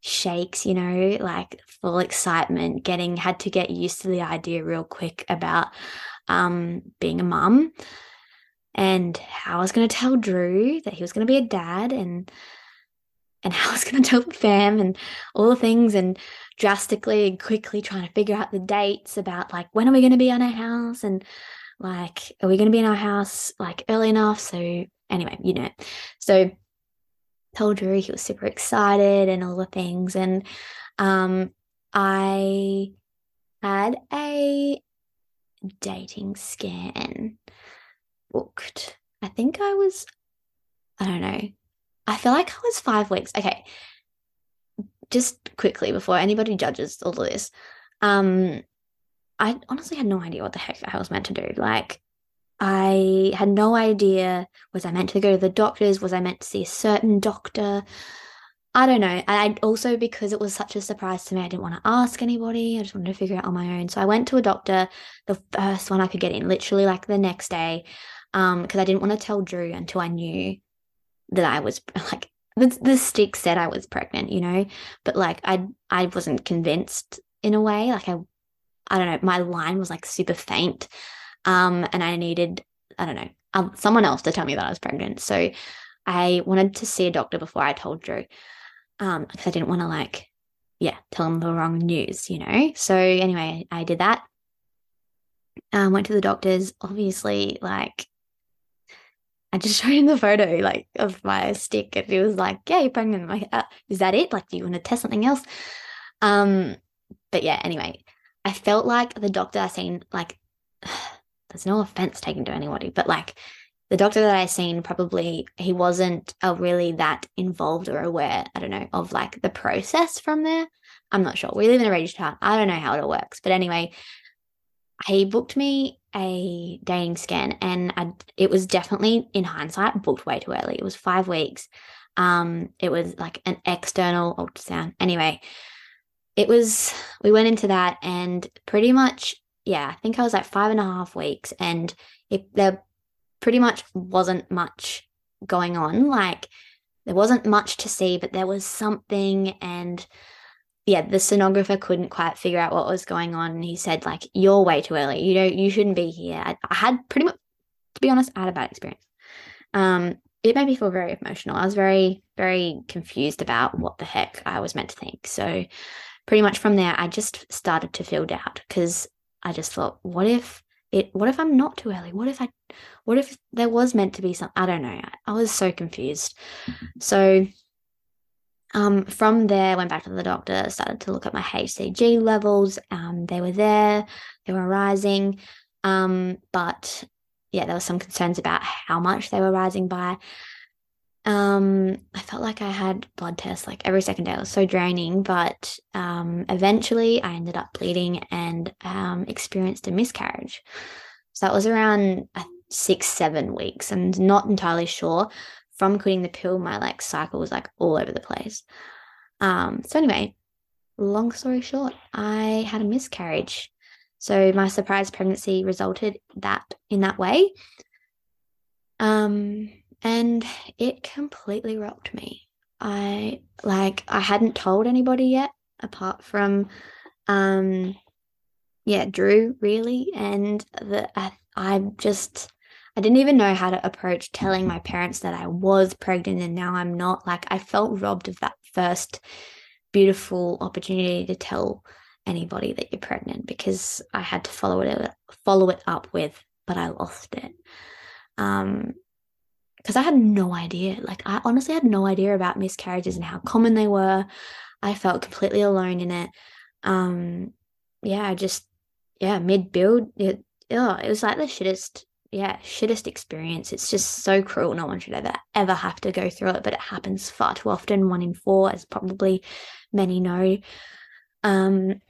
shakes, you know, like full excitement, getting had to get used to the idea real quick about um being a mum and how I was to tell Drew that he was to be a dad and and how I was to tell the fam and all the things and drastically and quickly trying to figure out the dates about like when are we to be on our house and like are we going to be in our house like early enough so anyway you know so told Drew he was super excited and all the things and um I had a dating scan booked. I think I was, I don't know. I feel like I was five weeks. Okay. Just quickly before anybody judges all of this, um, I honestly had no idea what the heck I was meant to do. Like, I had no idea. Was I meant to go to the doctors? Was I meant to see a certain doctor? I don't know. And I also because it was such a surprise to me, I didn't want to ask anybody. I just wanted to figure it out on my own. So I went to a doctor, the first one I could get in, literally like the next day, um, because I didn't want to tell Drew until I knew that I was like the the stick said I was pregnant, you know, but like I I wasn't convinced in a way. Like I I don't know, my line was like super faint, um, and I needed I don't know um, someone else to tell me that I was pregnant. So I wanted to see a doctor before I told Drew um because I didn't want to like yeah tell them the wrong news you know? So anyway I did that um went to the doctors. Obviously like I just showed him the photo like of my stick and he was like yeah you're pregnant. I'm like uh, is that it? Like do you want to test something else? Um but yeah anyway I felt like the doctor I seen like there's no offense taken to anybody but like the doctor that I seen probably he wasn't really that involved or aware, I don't know, of like the process from there. I'm not sure. We live in a radio town. I don't know how it all works. But anyway, he booked me a dating scan and I, it was definitely in hindsight booked way too early. It was five weeks. Um, it was like an external ultrasound. Anyway, it was we went into that and pretty much, yeah, I think I was like five and a half weeks and it there pretty much wasn't much going on. Like there wasn't much to see, but there was something. And yeah, the sonographer couldn't quite figure out what was going on. And he said, like, you're way too early. You know, you shouldn't be here. I, I had pretty much, to be honest, I had a bad experience. Um, it made me feel very emotional. I was very, very confused about what the heck I was meant to think. So pretty much from there, I just started to feel doubt because I just thought, what if it what if i'm not too early? What if i what if there was meant to be some i don't know. I was so confused. So um, from there went back to the doctor started to look at my hcg levels um, they were there they were rising um, but yeah there were some concerns about how much they were rising by um, I felt like I had blood tests like every second day. It was so draining, but um, eventually I ended up bleeding and um, experienced a miscarriage. So that was around uh, six, seven weeks. and not entirely sure. From quitting the pill, my like cycle was like all over the place. Um, so anyway, long story short, I had a miscarriage. So my surprise pregnancy resulted that in that way. Um, and it completely rocked me. I like I hadn't told anybody yet apart from um yeah, Drew really and the I, I just I didn't even know how to approach telling my parents that I was pregnant and now I'm not. Like I felt robbed of that first beautiful opportunity to tell anybody that you're pregnant because I had to follow it follow it up with, but I lost it. Um, because I had no idea. Like, I honestly had no idea about miscarriages and how common they were. I felt completely alone in it. Um, yeah, I just, yeah, mid build, it, oh, it was like the shittest, yeah, shittest experience. It's just so cruel. No one should ever, ever have to go through it, but it happens far too often. One in four, as probably many know. Um,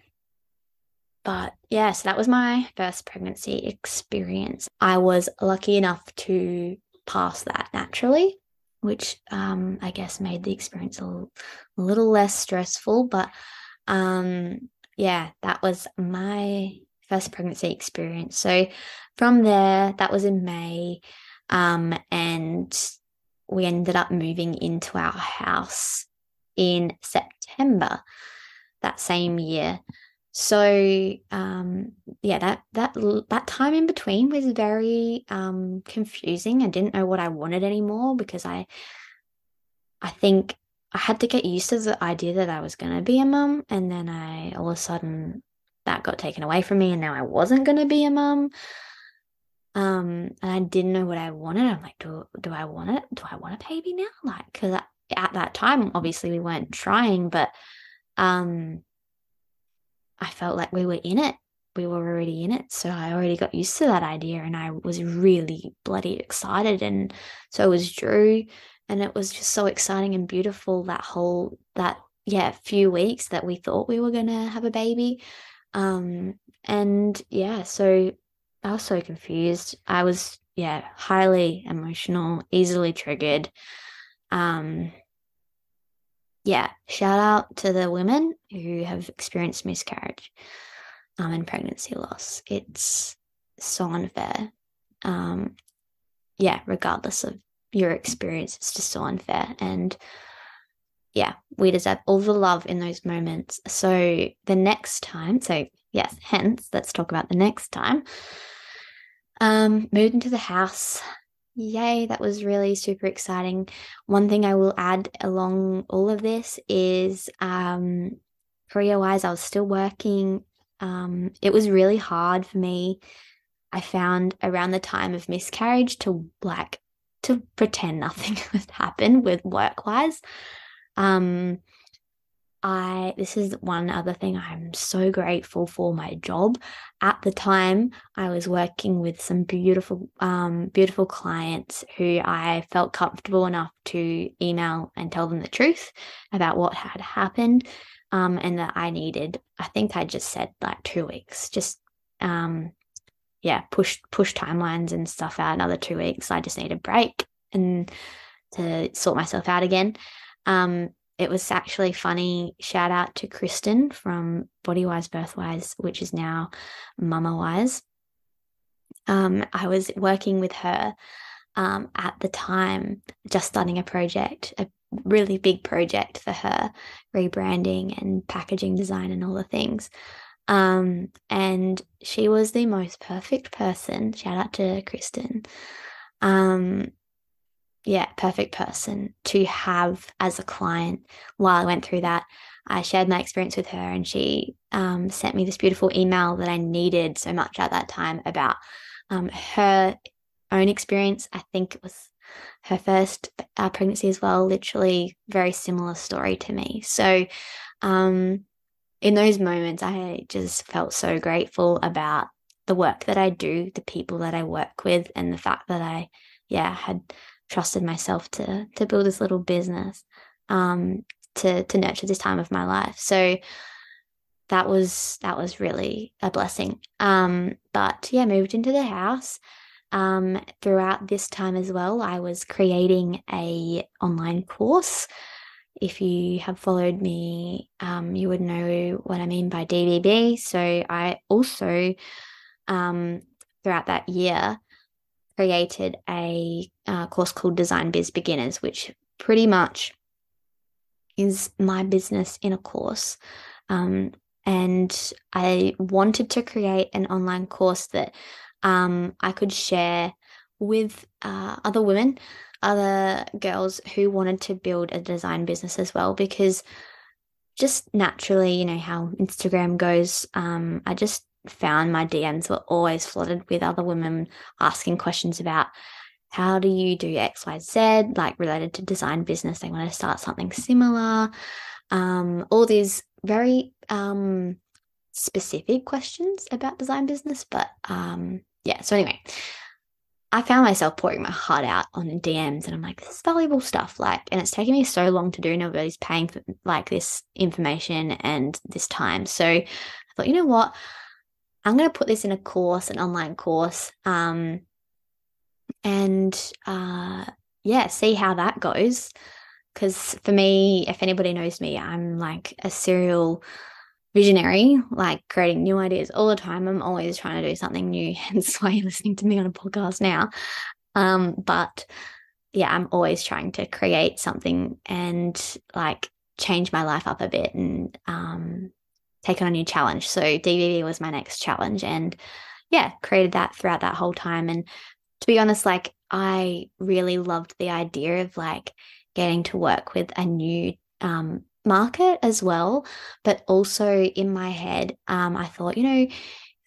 but yeah, so that was my first pregnancy experience. I was lucky enough to past that naturally, which um, I guess made the experience a little, a little less stressful. But um, yeah, that was my first pregnancy experience. So from there, that was in May, um, and we ended up moving into our house in September that same year so um, yeah that that that time in between was very um, confusing i didn't know what i wanted anymore because i i think I had to get used to the idea that I was going to be a mum. And then I all of a sudden that got taken away from me. And now I wasn't going to be a mum. Um, and I didn't know what I wanted. I'm like, do, do I want it? Do I want a baby now? Like, cause at that time, obviously we weren't trying, but, um, I felt like we were in it. We were already in it. So I already got used to that idea and I was really bloody excited. And so was Drew and it was just so exciting and beautiful that whole that yeah few weeks that we thought we were going to have a baby um and yeah so i was so confused i was yeah highly emotional easily triggered um yeah shout out to the women who have experienced miscarriage um and pregnancy loss it's so unfair um yeah regardless of your experience. It's just so unfair. And yeah, we deserve all the love in those moments. So the next time, so yes, hence, let's talk about the next time. Um, moved into the house. Yay, that was really super exciting. One thing I will add along all of this is um career wise, I was still working. Um, it was really hard for me. I found around the time of miscarriage to like to pretend nothing has happened with work wise. Um, I this is one other thing I'm so grateful for my job. At the time, I was working with some beautiful, um, beautiful clients who I felt comfortable enough to email and tell them the truth about what had happened, um, and that I needed. I think I just said like two weeks, just um, yeah, push push timelines and stuff out another two weeks. I just need a break and to sort myself out again. Um, it was actually funny. Shout out to Kristen from Bodywise Birthwise, which is now Mama Wise. Um, I was working with her um, at the time, just starting a project, a really big project for her, rebranding and packaging design and all the things. Um, and she was the most perfect person. Shout out to Kristen. Um, yeah, perfect person to have as a client while I went through that. I shared my experience with her and she um, sent me this beautiful email that I needed so much at that time about um, her own experience. I think it was her first uh, pregnancy as well, literally very similar story to me. So, um, in those moments, I just felt so grateful about the work that I do, the people that I work with, and the fact that I, yeah, had trusted myself to to build this little business, um, to to nurture this time of my life. So that was that was really a blessing. Um, but yeah, moved into the house. Um, throughout this time as well, I was creating a online course if you have followed me, um, you would know what I mean by DBB. So I also, um, throughout that year, created a uh, course called Design Biz Beginners, which pretty much is my business in a course. Um, and I wanted to create an online course that um, I could share with uh, other women other girls who wanted to build a design business as well because just naturally, you know, how Instagram goes, um, I just found my DMs were always flooded with other women asking questions about how do you do XYZ, like related to design business. They want to start something similar. Um, all these very um, specific questions about design business. But um, yeah, so anyway, I found myself pouring my heart out on DMs and I'm like, this is valuable stuff. Like, and it's taken me so long to do. Nobody's paying for like this information and this time. So I thought, you know what? I'm going to put this in a course, an online course. Um, and uh, yeah, see how that goes. Because for me, if anybody knows me, I'm like a serial visionary, like creating new ideas all the time. I'm always trying to do something new, hence why you're listening to me on a podcast now. Um, but yeah, I'm always trying to create something and like change my life up a bit and um, take on a new challenge. So DBB was my next challenge, and yeah, created that throughout that whole time. And to be honest, like I really loved the idea of like getting to work with a new um, market as well. But also in my head, um, I thought, you know,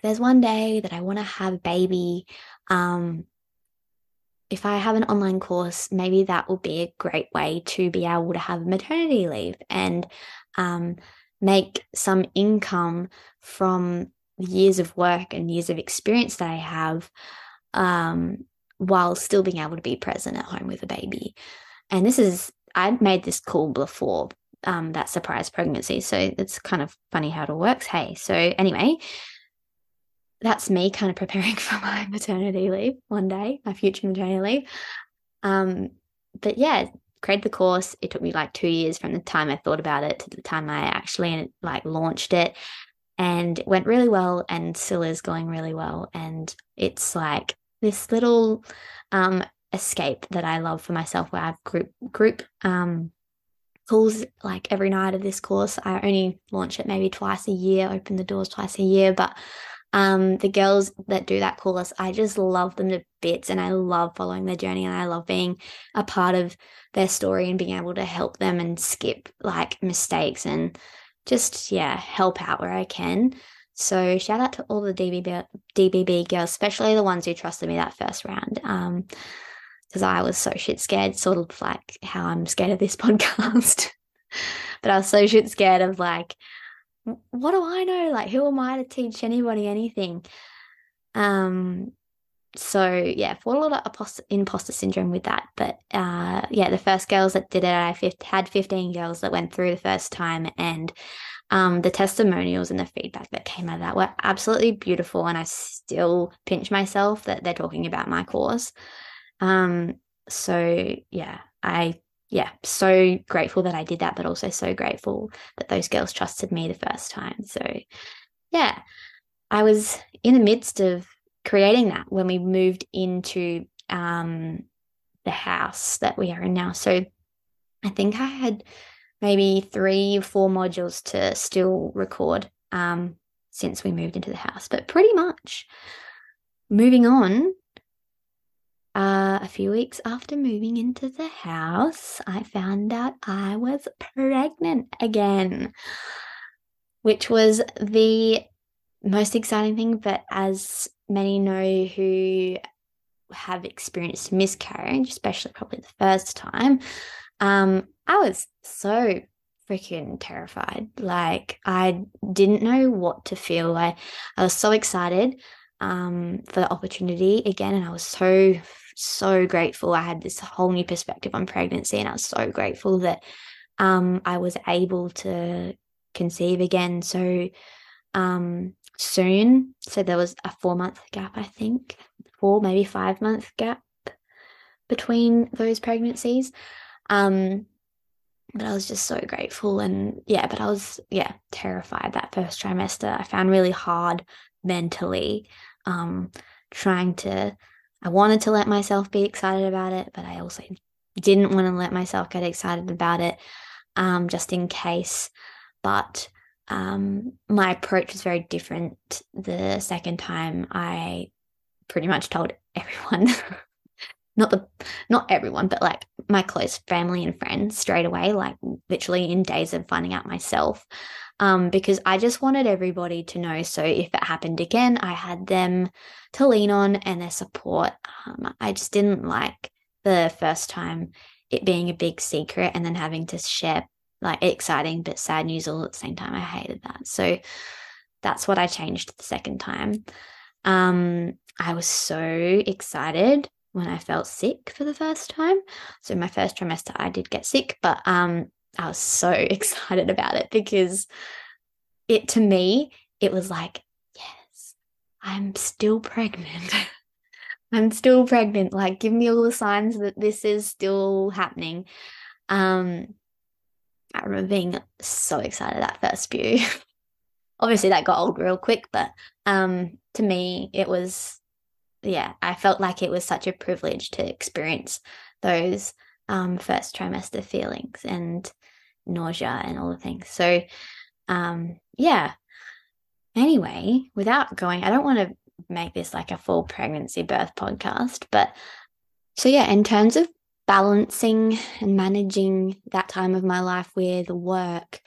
there's one day that I want to have a baby, um, if I have an online course, maybe that will be a great way to be able to have maternity leave and um, make some income from the years of work and years of experience that I have um, while still being able to be present at home with a baby. And this is, I'd made this call before um, that surprise pregnancy. So it's kind of funny how it all works. Hey, so anyway, that's me kind of preparing for my maternity leave one day, my future maternity leave. Um, but yeah, created the course. It took me like two years from the time I thought about it to the time I actually like launched it. And it went really well and still is going really well. And it's like this little um escape that I love for myself where I have group group um calls like every night of this course. I only launch it maybe twice a year, open the doors twice a year, but um, the girls that do that course, I just love them to bits and I love following their journey and I love being a part of their story and being able to help them and skip like mistakes and just, yeah, help out where I can. So shout out to all the DBB, DBB girls, especially the ones who trusted me that first round. Um, because I was so shit scared, sort of like how I'm scared of this podcast. but I was so shit scared of like, what do I know? Like, who am I to teach anybody anything? Um, so yeah, fought a lot of imposter syndrome with that. But uh, yeah, the first girls that did it, I had 15 girls that went through the first time, and um, the testimonials and the feedback that came out of that were absolutely beautiful. And I still pinch myself that they're talking about my course. Um, so yeah, I yeah, so grateful that I did that, but also so grateful that those girls trusted me the first time. So, yeah, I was in the midst of creating that when we moved into um, the house that we are in now. So, I think I had maybe three or four modules to still record um, since we moved into the house, but pretty much moving on uh, a few weeks after moving into the house, I found out I was pregnant again, which was the most exciting thing. But as many know who have experienced miscarriage, especially probably the first time, um, I was so freaking terrified. Like I didn't know what to feel. I I was so excited um, for the opportunity again, and I was so so grateful. I had this whole new perspective on pregnancy, and I was so grateful that um, I was able to conceive again so um, soon. So there was a four month gap, I think, four, maybe five month gap between those pregnancies. Um, but I was just so grateful. And yeah, but I was, yeah, terrified that first trimester. I found really hard mentally um, trying to I wanted to let myself be excited about it, but I also didn't want to let myself get excited about it um, just in case. But um, my approach was very different the second time. I pretty much told everyone, not the not everyone, but like my close family and friends straight away, like literally in days of finding out myself. Um, because I just wanted everybody to know. So if it happened again, I had them to lean on and their support. Um, I just didn't like the first time it being a big secret and then having to share like exciting but sad news all at the same time. I hated that. So that's what I changed the second time. Um, I was so excited when I felt sick for the first time. So my first trimester I did get sick, but um I was so excited about it because it to me it was like yes, I'm still pregnant. I'm still pregnant. Like, give me all the signs that this is still happening. Um, I remember being so excited that first view. Obviously, that got old real quick, but um, to me, it was, yeah, I felt like it was such a privilege to experience those um, first trimester feelings and nausea and all the things. So, um, yeah, Anyway, without going, I don't want to make this like a full pregnancy birth podcast, but so yeah, in terms of balancing and managing that time of my life with work.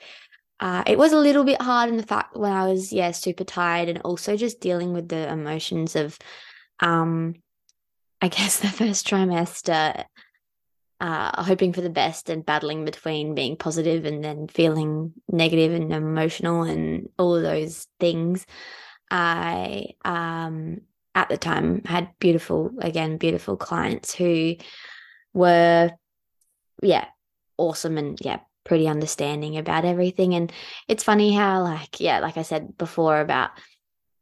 Uh, it was a little bit hard in the fact when I was, yeah, super tired and also just dealing with the emotions of, um, I guess the first trimester, uh, hoping for the best and battling between being positive and then feeling negative and emotional and all of those things. I, um, at the time had beautiful, again, beautiful clients who were, yeah, awesome and yeah, pretty understanding about everything. And it's funny how, like, yeah, like I said before about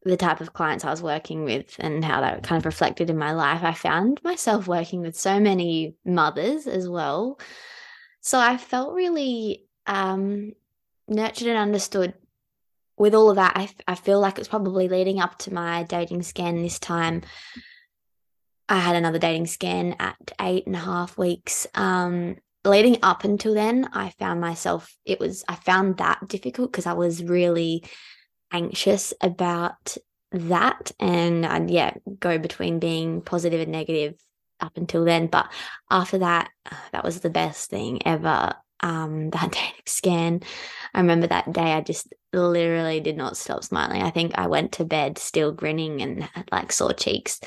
the type of clients I was working with and how that kind of reflected in my life, I found myself working with so many mothers as well. So I felt really um, nurtured and understood with all of that. I, I feel like it's probably leading up to my dating scan this time. I had another dating scan at eight and a half weeks. Um, leading up until then, I found myself, it was, I found that difficult because I was really anxious about that. And I'd, yeah, go between being positive and negative up until then. But after that, that was the best thing ever. Um, that dating scan. I remember that day I just literally did not stop smiling. I think I went to bed still grinning and like sore cheeks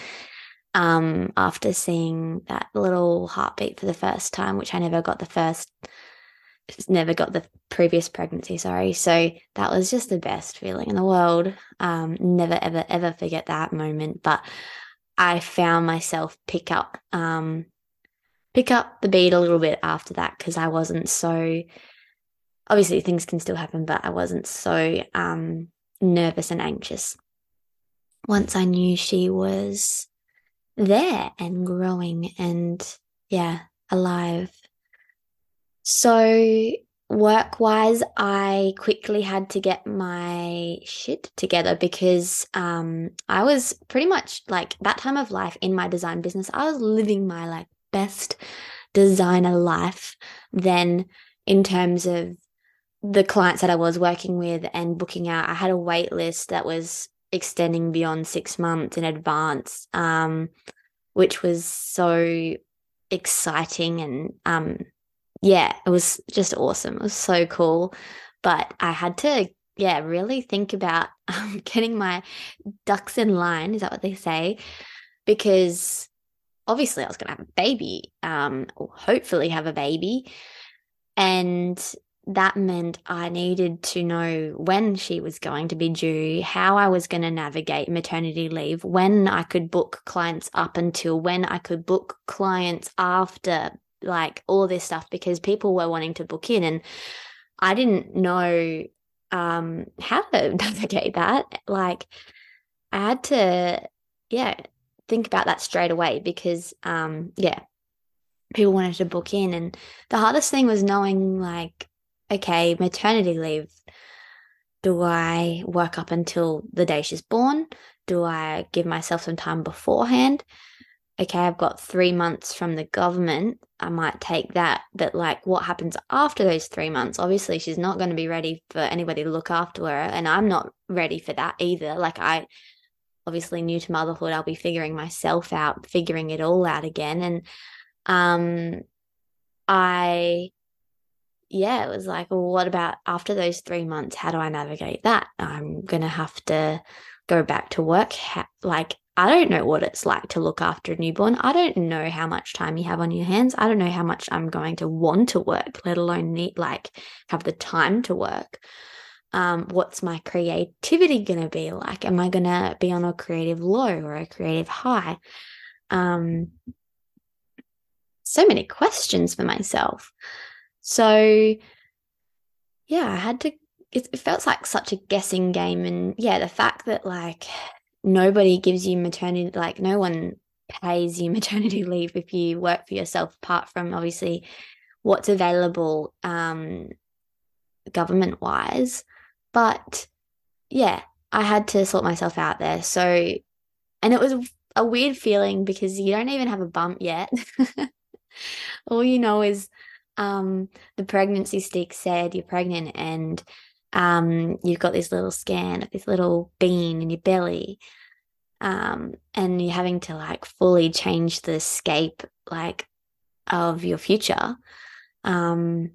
um, after seeing that little heartbeat for the first time, which I never got the first, never got the previous pregnancy, sorry. So that was just the best feeling in the world. Um, never, ever, ever forget that moment. But I found myself pick up, um, pick up the beat a little bit after that because I wasn't so, obviously things can still happen, but I wasn't so um, nervous and anxious. Once I knew she was there and growing and yeah, alive. So, work wise, I quickly had to get my shit together because um, I was pretty much like that time of life in my design business, I was living my like best designer life then in terms of the clients that I was working with and booking out. I had a wait list that was extending beyond six months in advance, um, which was so exciting and um, yeah, it was just awesome. It was so cool. But I had to, yeah, really think about um, getting my ducks in line. Is that what they say? Because obviously I was going to have a baby, um, or hopefully have a baby. And that meant I needed to know when she was going to be due, how I was going to navigate maternity leave, when I could book clients up until when I could book clients after, like all this stuff, because people were wanting to book in. And I didn't know um, how to navigate that. Like, I had to, yeah, think about that straight away because, um, yeah, people wanted to book in. And the hardest thing was knowing, like, okay, maternity leave. Do I work up until the day she's born? Do I give myself some time beforehand? Okay, I've got three months from the government. I might take that. But, like, what happens after those three months? Obviously, she's not going to be ready for anybody to look after her. And I'm not ready for that either. Like, I obviously new to motherhood, I'll be figuring myself out, figuring it all out again. And um I yeah, it was like, well, what about after those three months? How do I navigate that? I'm gonna have to go back to work. like, I don't know what it's like to look after a newborn. I don't know how much time you have on your hands. I don't know how much I'm going to want to work, let alone need like have the time to work um, what's my creativity going to be like? Am I going to be on a creative low or a creative high? Um, so many questions for myself. So, yeah, I had to, it, it felt like such a guessing game. And yeah, the fact that like nobody gives you maternity, like no one pays you maternity leave if you work for yourself, apart from obviously what's available um, government wise. But yeah, I had to sort myself out there. So, and it was a weird feeling because you don't even have a bump yet. All you know is um, the pregnancy stick said you're pregnant and um, you've got this little scan of this little bean in your belly. Um, and you're having to like fully change the scape like of your future. Um,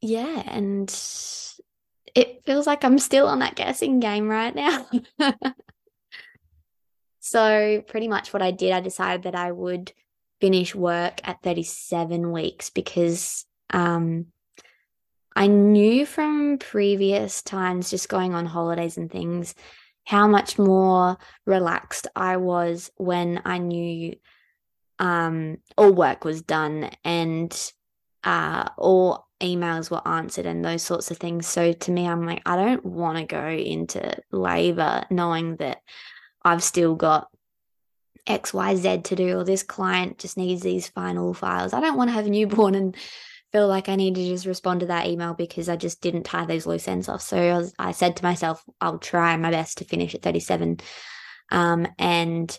yeah, and it feels like I'm still on that guessing game right now. so, pretty much what I did, I decided that I would finish work at 37 weeks because um, I knew from previous times, just going on holidays and things, how much more relaxed I was when I knew um, all work was done and uh, all emails were answered and those sorts of things. So to me, I'm like, I don't want to go into labor knowing that I've still got XYZ to do, or this client just needs these final files. I don't want to have a newborn and feel like I need to just respond to that email because I just didn't tie those loose ends off. So I, was, I said to myself, I'll try my best to finish at 37. Um, and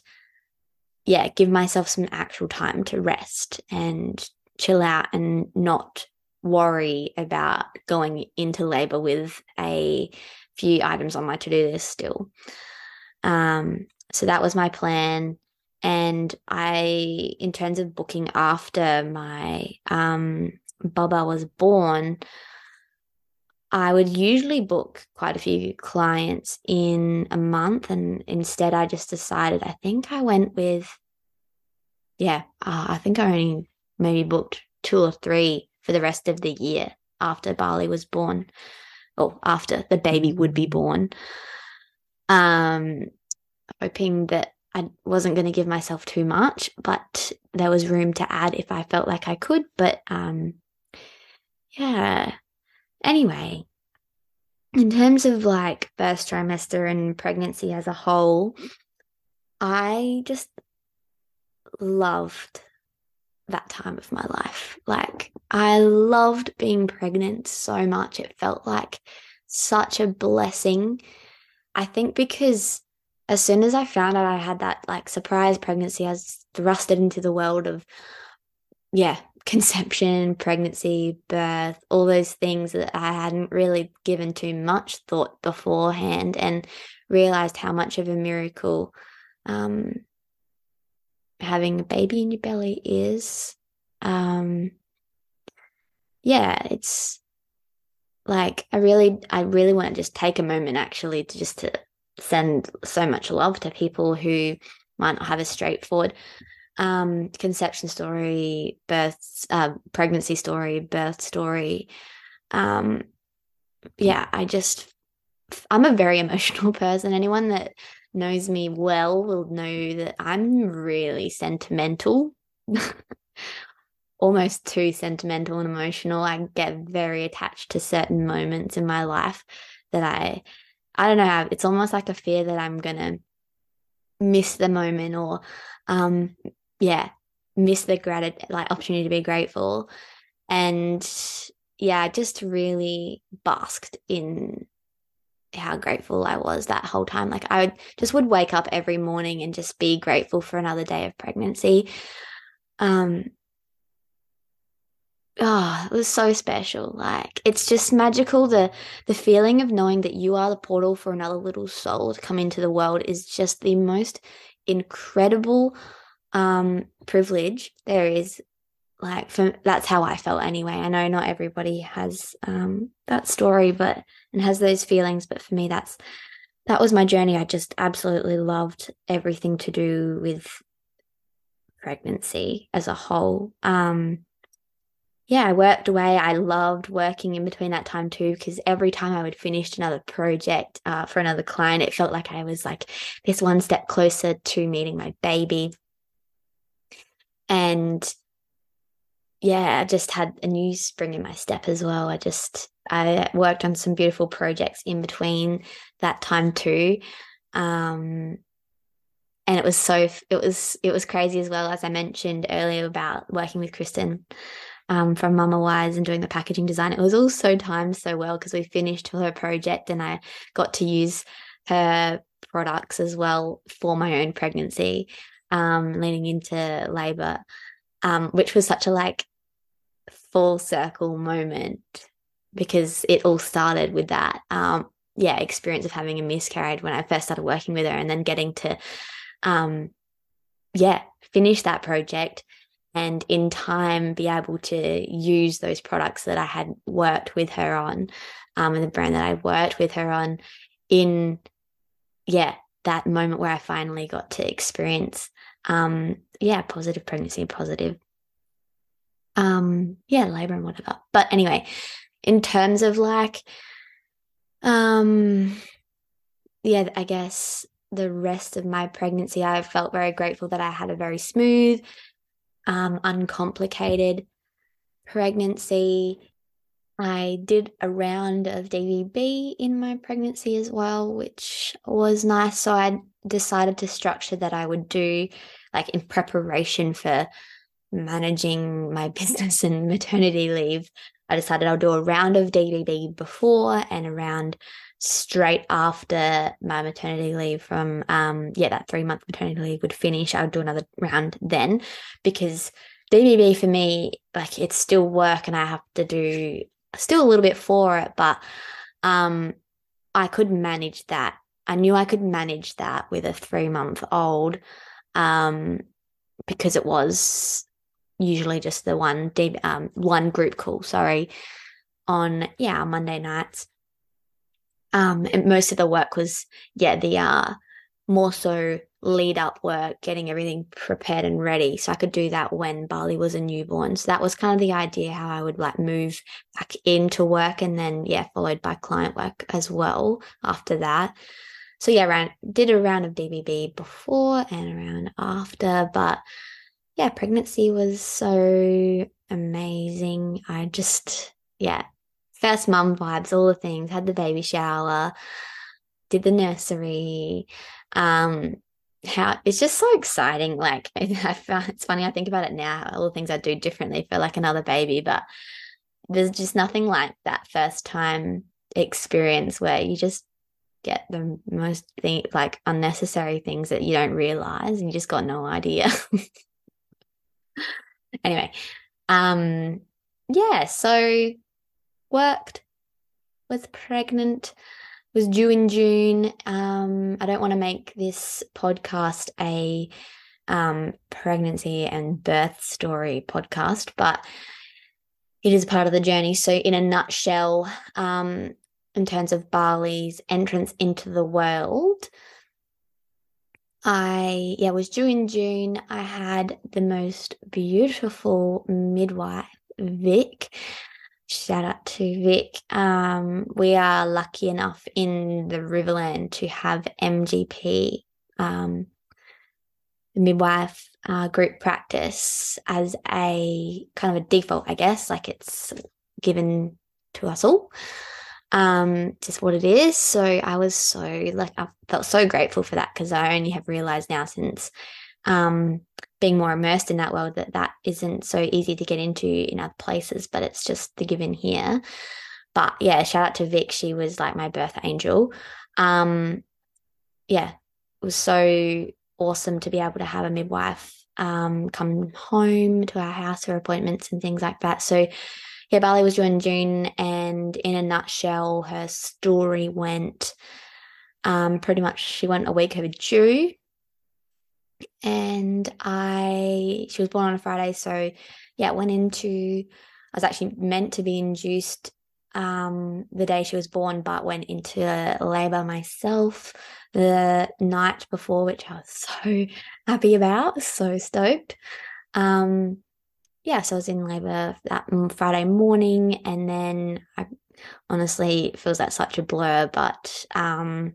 yeah, give myself some actual time to rest and chill out and not worry about going into labor with a few items on my to-do list still. Um, so that was my plan. And I, in terms of booking after my um, Bubba was born, I would usually book quite a few clients in a month. And instead, I just decided, I think I went with, yeah, uh, I think I only maybe booked two or three for the rest of the year after Bali was born, or after the baby would be born. Um, hoping that I wasn't going to give myself too much, but there was room to add if I felt like I could. But um, yeah. Anyway, in terms of like first trimester and pregnancy as a whole, I just loved that time of my life. Like, I loved being pregnant so much. It felt like such a blessing. I think because as soon as I found out I had that like surprise pregnancy, I was thrusted into the world of, yeah, conception, pregnancy, birth, all those things that I hadn't really given too much thought beforehand and realized how much of a miracle um, having a baby in your belly is. Um, yeah, it's like I really, I really want to just take a moment actually to just to send so much love to people who might not have a straightforward um, conception story, birth, uh, pregnancy story, birth story. Um, yeah, I just, I'm a very emotional person. Anyone that knows me well will know that I'm really sentimental, almost too sentimental and emotional. I get very attached to certain moments in my life that I, I don't know, it's almost like a fear that I'm going to miss the moment or um yeah, miss the gratitude, like opportunity to be grateful. And yeah, just really basked in how grateful I was that whole time. Like I would, just would wake up every morning and just be grateful for another day of pregnancy. Um, oh, it was so special. Like it's just magical. The the feeling of knowing that you are the portal for another little soul to come into the world is just the most incredible um, privilege there is like for that's how I felt anyway. I know not everybody has um, that story, but and has those feelings, but for me, that's that was my journey. I just absolutely loved everything to do with pregnancy as a whole. Um, yeah, I worked away. I loved working in between that time too, because every time I would finish another project uh, for another client, it felt like I was like this one step closer to meeting my baby. And yeah, I just had a new spring in my step as well. I just I worked on some beautiful projects in between that time too. Um, and it was so it was it was crazy as well as I mentioned earlier about working with Kristen um, from Mama Wise and doing the packaging design. It was all so timed so well because we finished her project and I got to use her products as well for my own pregnancy um, leading into labor, um, which was such a like full circle moment because it all started with that, um, yeah, experience of having a miscarriage when I first started working with her and then getting to, um, yeah, finish that project and in time be able to use those products that I had worked with her on um, and the brand that I worked with her on in, yeah, that moment where I finally got to experience, um, yeah, positive pregnancy, positive, um, yeah, labor and whatever. But anyway, in terms of like, um, yeah, I guess the rest of my pregnancy, I felt very grateful that I had a very smooth, um, uncomplicated pregnancy. I did a round of DBB in my pregnancy as well, which was nice. So I decided to structure that I would do like in preparation for managing my business and maternity leave. I decided I'll do a round of DBB before and a round straight after my maternity leave from um yeah that three month maternity leave would finish i would do another round then because dbb for me like it's still work and i have to do still a little bit for it but um i could manage that. I knew i could manage that with a three month old um because it was usually just the one um one group call sorry on yeah monday nights. Um, and most of the work was, yeah, the uh, more so lead up work, getting everything prepared and ready. So I could do that when Bali was a newborn. So that was kind of the idea how I would like move back into work and then, yeah, followed by client work as well after that. So yeah, ran, did a round of DBB before and around after, but yeah, pregnancy was so amazing. I just, yeah, first mum vibes, all the things, had the baby shower, did the nursery. Um, how it's just so exciting. Like I found it's funny, I think about it now, all the things I do differently for like another baby, but there's just nothing like that first time experience where you just get the most thing like unnecessary things that you don't realize and you just got no idea. anyway, um yeah, so worked, was pregnant, was due in June. Um, I don't want to make this podcast a um, pregnancy and birth story podcast, but it is part of the journey. So, in a nutshell, um, in terms of Bali's entrance into the world, I yeah was due in June. I had the most beautiful midwife, Vic. Shout out to Vic. Um, we are lucky enough in the Riverland to have MGP, um, midwife uh, group practice, as a kind of a default, I guess. Like it's given to us all, um, just what it is. So I was so like I felt so grateful for that because I only have realized now since um, being more immersed in that world that that isn't so easy to get into in other places, but it's just the given here. But yeah, shout out to Vic. She was like my birth angel. Um, yeah, it was so awesome to be able to have a midwife um, come home to our house for appointments and things like that. So yeah, Bali was due June, and in a nutshell, her story went um, pretty much she went a week overdue and I she was born on a Friday, so yeah, went into I was actually meant to be induced um, the day she was born, but went into labor myself the night before, which I was so happy about, so stoked. Um, yeah, so I was in labor that Friday morning, and then I honestly feels like such a blur, but um,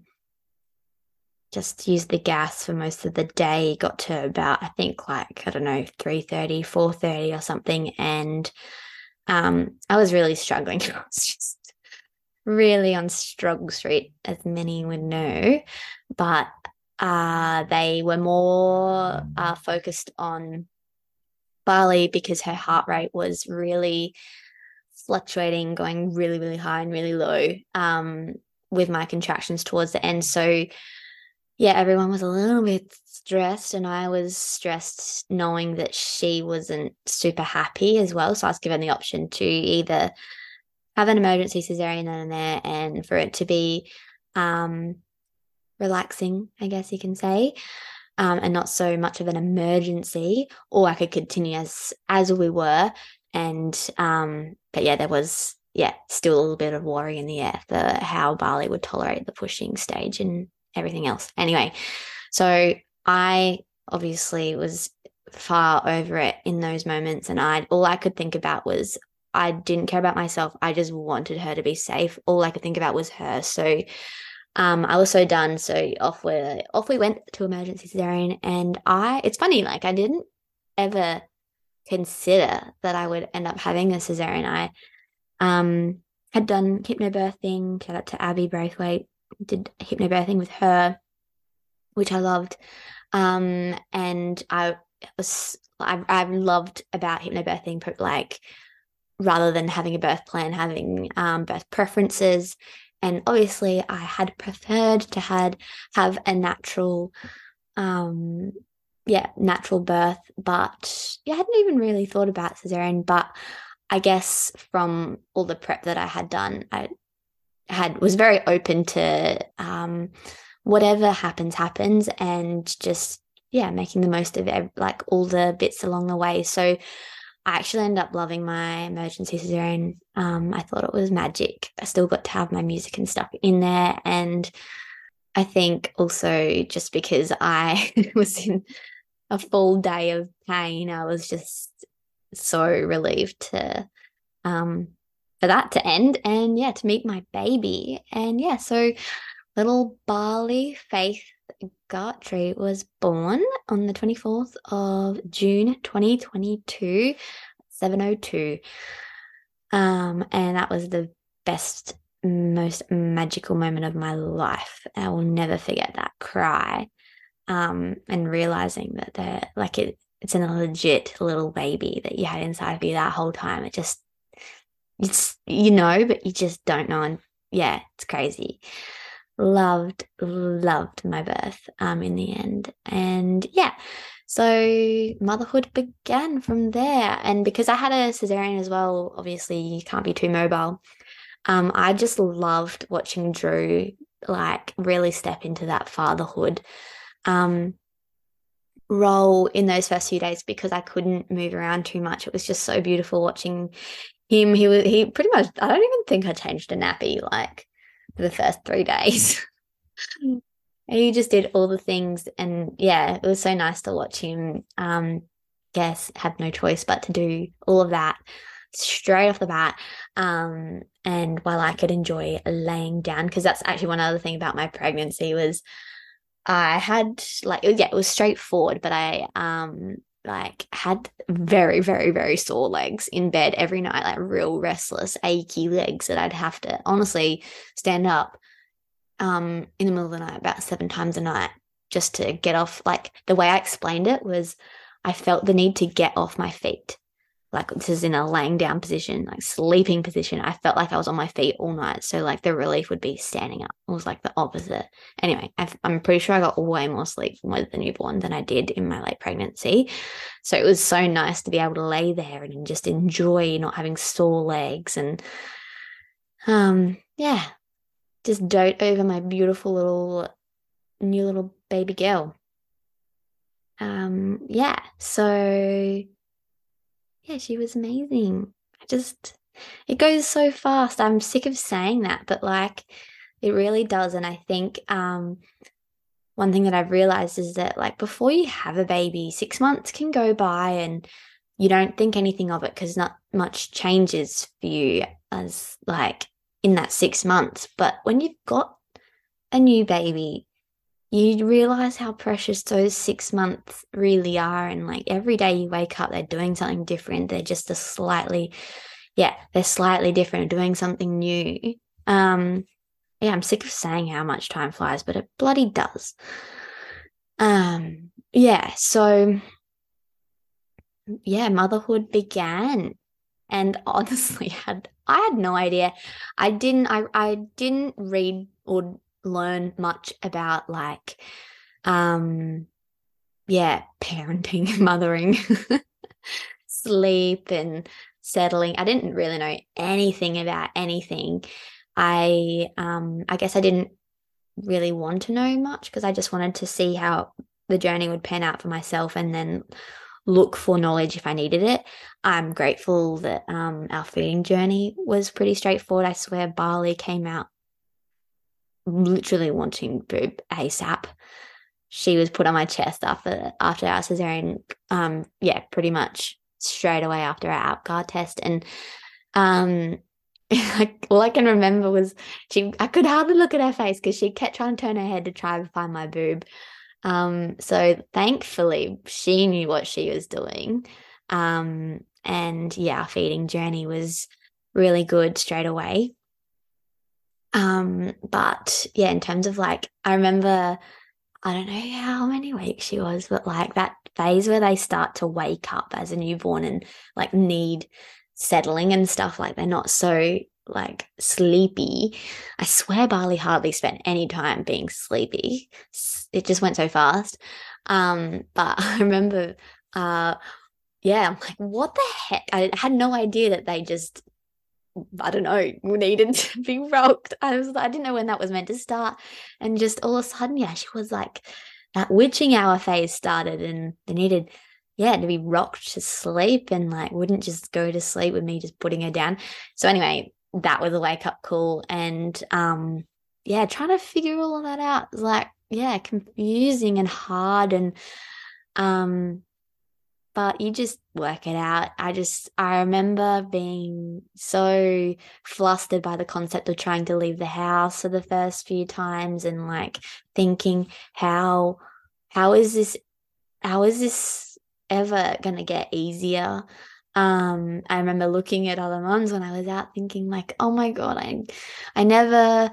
just used the gas for most of the day. Got to about i think like i don't know 3.30 4.30 or something. And um, i was really struggling. I was just really on struggle street as many would know. But uh, they were more uh, focused on bali because her heart rate was really fluctuating going really really high and really low um, with my contractions towards the end. So yeah, everyone was a little bit stressed, and I was stressed knowing that she wasn't super happy as well. So I was given the option to either have an emergency cesarean in there and for it to be um, relaxing, I guess you can say, um, and not so much of an emergency, or I could continue as as we were. And um, but yeah, there was yeah still a little bit of worry in the air for how Bali would tolerate the pushing stage and everything else. Anyway, so I obviously was far over it in those moments, and I all I could think about was I didn't care about myself. I just wanted her to be safe. All I could think about was her. So um, I was so done. So off we off we went to emergency cesarean, and I. It's funny, like I didn't ever consider that I would end up having a cesarean. I um had done hypnobirthing. Shout out to Abby Braithwaite. Did hypnobirthing with her, which I loved. Um, and I was I I loved about hypnobirthing, like rather than having a birth plan, having um, birth preferences and obviously I had preferred to had have a natural um yeah natural birth but yeah I hadn't even really thought about cesarean but I guess from all the prep that I had done I had was very open to um whatever happens happens and just yeah making the most of it like all the bits along the way so I actually ended up loving my emergency cesarean. Um, I thought it was magic. I still got to have my music and stuff in there. And I think also just because I was in a full day of pain, I was just so relieved to um for that to end and yeah, to meet my baby. And yeah, so little Bali Faith Gartree was born on the 24th of June 2022, 702. Um, and that was the best, most magical moment of my life. I will never forget that cry. Um, and realizing that they're like it, it's a legit little baby that you had inside of you that whole time. It just, it's, you know, but you just don't know. And yeah, it's crazy loved, loved my birth um, in the end. And yeah, so motherhood began from there. And because I had a cesarean as well, obviously you can't be too mobile. Um, I just loved watching Drew like really step into that fatherhood um, role in those first few days because I couldn't move around too much. It was just so beautiful watching him. He was he pretty much I don't even think I changed a nappy. Like for the first three days. he just did all the things. And yeah, it was so nice to watch him, um, guess, had no choice but to do all of that straight off the bat. Um, and while I could enjoy laying down, because that's actually one other thing about my pregnancy was I had like yeah, it was straightforward, but I um like had very very very sore legs in bed every night like real restless achy legs that i'd have to honestly stand up um in the middle of the night about seven times a night just to get off. Like the way i explained it was i felt the need to get off my feet like this is in a laying down position, like sleeping position. I felt like I was on my feet all night. So like the relief would be standing up. It was like the opposite. Anyway, i am pretty sure I got way more sleep with the newborn than I did in my late pregnancy. So it was so nice to be able to lay there and just enjoy not having sore legs and um yeah, just dote over my beautiful little new little baby girl. Um yeah, so yeah, she was amazing. I just, it goes so fast. I'm sick of saying that, but like it really does. And I think um, one thing that I've realized is that like before you have a baby, six months can go by and you don't think anything of it because not much changes for you as like in that six months. But when you've got a new baby, you realize how precious those six months really are. And like every day you wake up, they're doing something different. They're just a slightly, yeah, they're slightly different, doing something new. Um, yeah, I'm sick of saying how much time flies, but it bloody does. Um, yeah, so yeah, motherhood began. And honestly, had I had no idea. I didn't I I didn't read or learn much about like um yeah parenting mothering sleep and settling i didn't really know anything about anything i um i guess i didn't really want to know much because i just wanted to see how the journey would pan out for myself and then look for knowledge if I needed it. I'm grateful that um, our feeding journey was pretty straightforward. I swear Bali came out literally wanting boob ASAP. She was put on my chest after after our cesarean. Um, yeah, pretty much straight away after our APGAR test, and um, all I can remember was she. I could hardly look at her face because she kept trying to turn her head to try and find my boob. Um, so thankfully, she knew what she was doing. Um, and yeah, our feeding journey was really good straight away. Um, but yeah, in terms of like, I remember, I don't know how many weeks she was, but like that phase where they start to wake up as a newborn and like need settling and stuff, like they're not so like sleepy. I swear Bali hardly spent any time being sleepy. It just went so fast. Um, but I remember uh yeah, I'm like, what the heck? I had no idea that they just I don't know, needed to be rocked. I was I didn't know when that was meant to start. And just all of a sudden, yeah, she was like that witching hour phase started and they needed yeah, to be rocked to sleep and like wouldn't just go to sleep with me just putting her down. So anyway, that was a wake up call and um yeah, trying to figure all of that out was like, yeah, confusing and hard and um but you just work it out. I just, I remember being so flustered by the concept of trying to leave the house for the first few times and like thinking, how, how is this, how is this ever going to get easier? Um, I remember looking at other moms when I was out thinking like, oh my God, I, I never,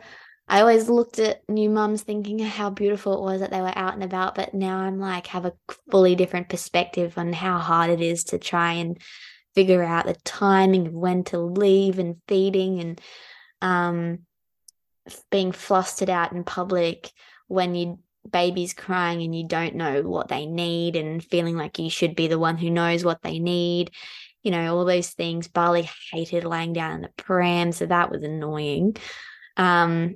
I always looked at new mums thinking how beautiful it was that they were out and about, but now I'm like have a fully different perspective on how hard it is to try and figure out the timing of when to leave and feeding and um being flustered out in public when you baby's crying and you don't know what they need and feeling like you should be the one who knows what they need you know all those things. Bali hated laying down in the pram so that was annoying. Um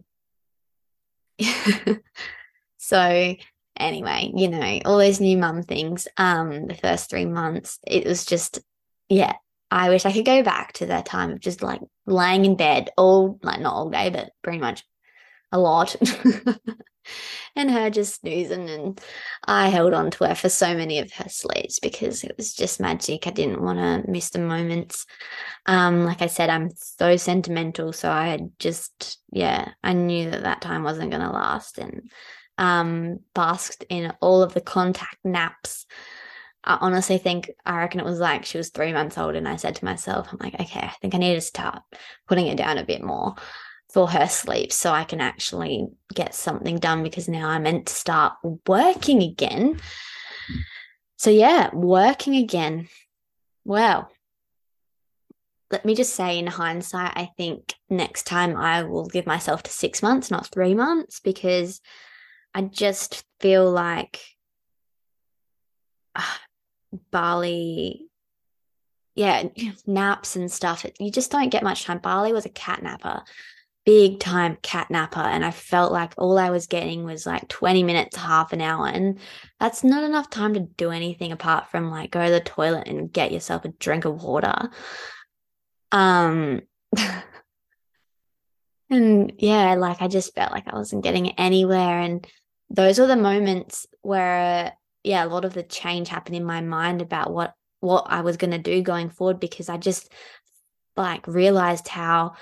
so anyway, you know, all those new mum things, um, the first three months, it was just, yeah, I wish I could go back to that time of just like laying in bed all, like not all day, but pretty much a lot. and her just snoozing. And I held on to her for so many of her sleeps because it was just magic. I didn't want to miss the moments. Um, like I said, I'm so sentimental. So I had just, yeah, I knew that that time wasn't going to last and um, basked in all of the contact naps. I honestly think I reckon it was like she was three months old, and I said to myself, I'm like, okay, I think I need to start putting it down a bit more for her sleep so I can actually get something done because now I'm meant to start working again. So, yeah, working again. Well, let me just say in hindsight, I think next time I will give myself to six months, not three months, because I just feel like uh, Bali, yeah, naps and stuff. You just don't get much time. Bali was a cat napper big time cat napper and I felt like all I was getting was like 20 minutes, half an hour. And that's not enough time to do anything apart from like go to the toilet and get yourself a drink of water. Um and yeah, like I just felt like I wasn't getting anywhere. And those were the moments where yeah, a lot of the change happened in my mind about what what I was gonna do going forward because I just like realized how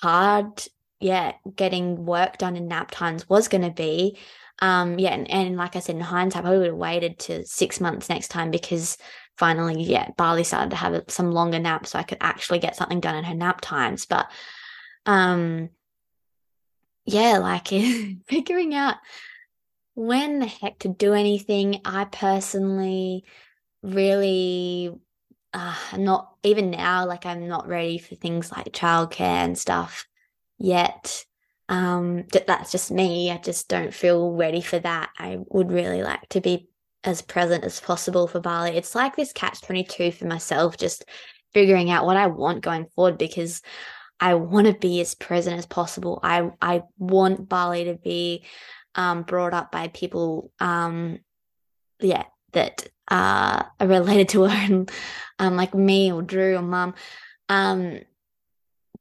hard yeah getting work done in nap times was going to be um yeah and, and like i said in hindsight i probably would have waited to six months next time because finally yeah bali started to have some longer naps so i could actually get something done in her nap times. But um yeah like figuring out when the heck to do anything i personally really uh, not even now, like I'm not ready for things like childcare and stuff yet. Um, that's just me. I just don't feel ready for that. I would really like to be as present as possible for Bali. It's like this catch 22 for myself, just figuring out what I want going forward because I want to be as present as possible. I I want Bali to be um, brought up by people, um, yeah, that uh, related to her, and um, like me or Drew or Mum. Um,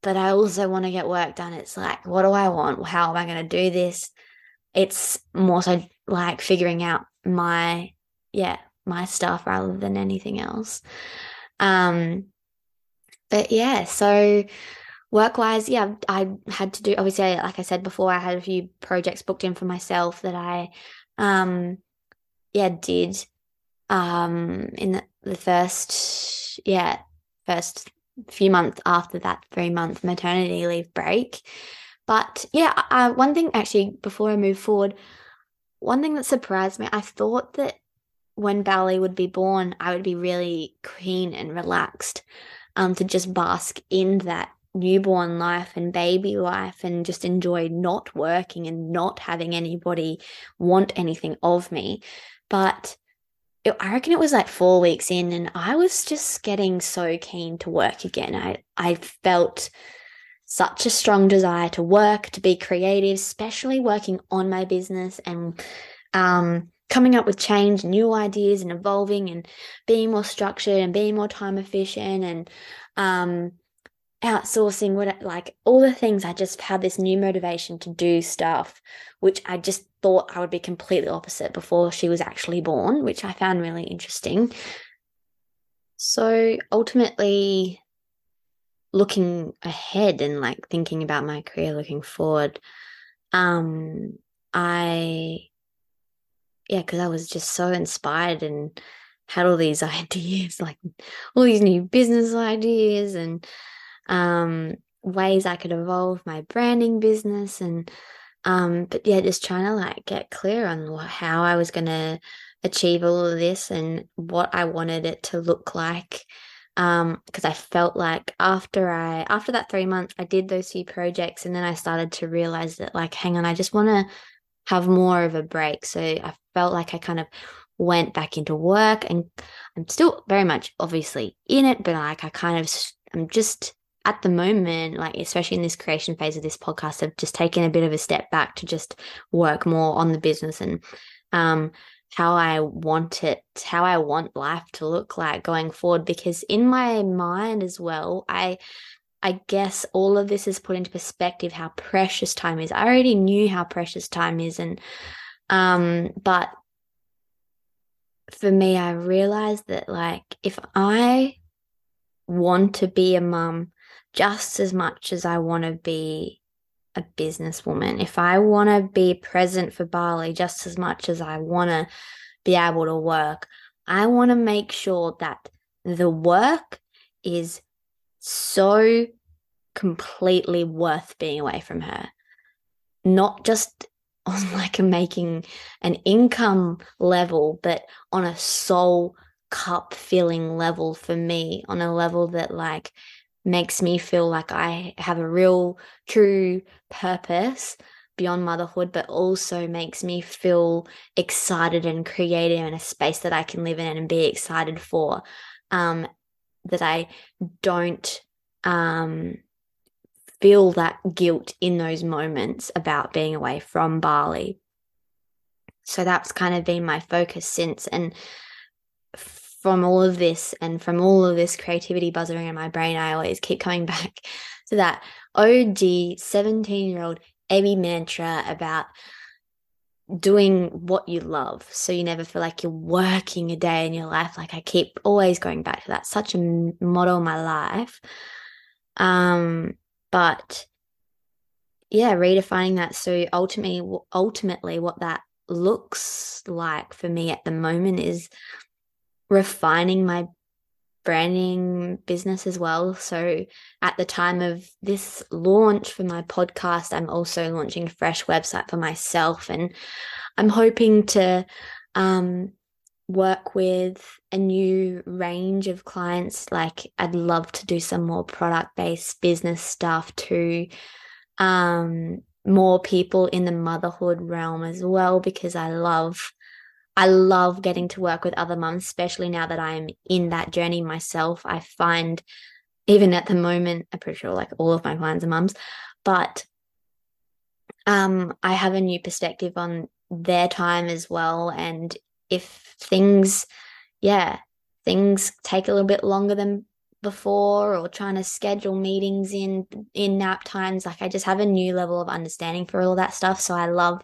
but I also want to get work done. It's like, what do I want? How am I going to do this? It's more so like figuring out my, yeah, my stuff rather than anything else. Um, but yeah, so work wise, yeah, I had to do obviously, like I said before, I had a few projects booked in for myself that I, um, yeah, did, um, in the, the first, yeah, first few months after that three month maternity leave break. But yeah, one thing actually before I move forward, one thing that surprised me, I thought that when Bali would be born, I would be really keen and relaxed um, to just bask in that newborn life and baby life and just enjoy not working and not having anybody want anything of me. But it, I reckon it was like four weeks in, and I was just getting so keen to work again. I, I felt such a strong desire to work, to be creative, especially working on my business and um, coming up with change, new ideas, and evolving and being more structured and being more time efficient and um, outsourcing what like all the things I just had this new motivation to do stuff, which I just thought I would be completely opposite before she was actually born, which I found really interesting. So ultimately, looking ahead and like thinking about my career looking forward, um, I yeah, because I was just so inspired and had all these ideas, like all these new business ideas and um, ways I could evolve my branding business and um, but yeah, just trying to like get clear on how I was going to achieve all of this and what I wanted it to look like. Um, because I felt like after I after that three months, I did those few projects and then I started to realize that like, hang on, I just want to have more of a break. So I felt like I kind of went back into work and I'm still very much obviously in it, but like I kind of I'm just at the moment, like especially in this creation phase of this podcast, I've just taken a bit of a step back to just work more on the business and um how I want it, how I want life to look like going forward. Because in my mind as well, I I guess all of this is put into perspective how precious time is. I already knew how precious time is and um but for me I realized that like if I want to be a mum just as much as I want to be a businesswoman, if I want to be present for Bali just as much as I want to be able to work, I want to make sure that the work is so completely worth being away from her. Not just on like a making an income level, but on a soul cup filling level for me, on a level that like makes me feel like I have a real true purpose beyond motherhood, but also makes me feel excited and creative in a space that I can live in and be excited for. Um, that I don't um, feel that guilt in those moments about being away from Bali. So that's kind of been my focus since. And from all of this and from all of this creativity buzzing in my brain, I always keep coming back to that OG 17 year old Amy mantra about doing what you love so you never feel like you're working a day in your life. Like i keep always going back to that. Such a model my life. Um but yeah redefining that. So ultimately ultimately what that looks like for me at the moment is refining my branding business as well. So at the time of this launch for my podcast, I'm also launching a fresh website for myself and I'm hoping to um, work with a new range of clients. Like I'd love to do some more product based business stuff to um, more people in the motherhood realm as well, because I love I love getting to work with other mums, especially now that I'm in that journey myself. I find even at the moment, I'm pretty sure like all of my clients are mums, but um, I have a new perspective on their time as well. And if things, yeah, things take a little bit longer than before or trying to schedule meetings in in nap times like i just have a new level of understanding for all that stuff so i love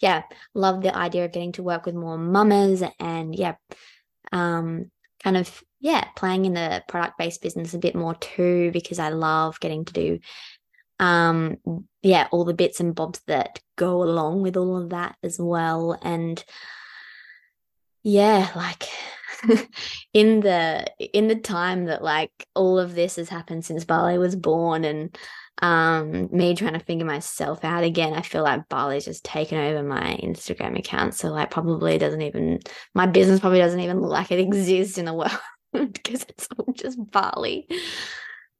yeah love the idea of getting to work with more mamas and yeah um kind of yeah playing in the product based business a bit more too because i love getting to do um yeah all the bits and bobs that go along with all of that as well. And yeah like in the in the time that like all of this has happened since Bali was born and um me trying to figure myself out again. I feel like bali's just taken over my instagram account. So like probably doesn't even my business probably doesn't even look like it exists in the world because it's all just bali.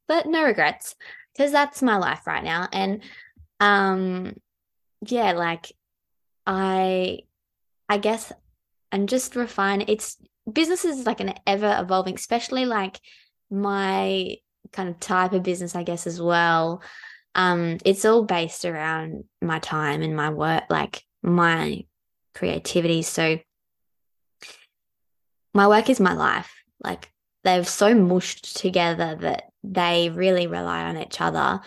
But no regrets because that's my life right now. And um yeah, like I I guess and just refine it's business is like an ever evolving, especially like my kind of type of business, I guess, as well. Um, it's all based around my time and my work, like my creativity. So my work is my life. Like they've so mushed together that they really rely on each other.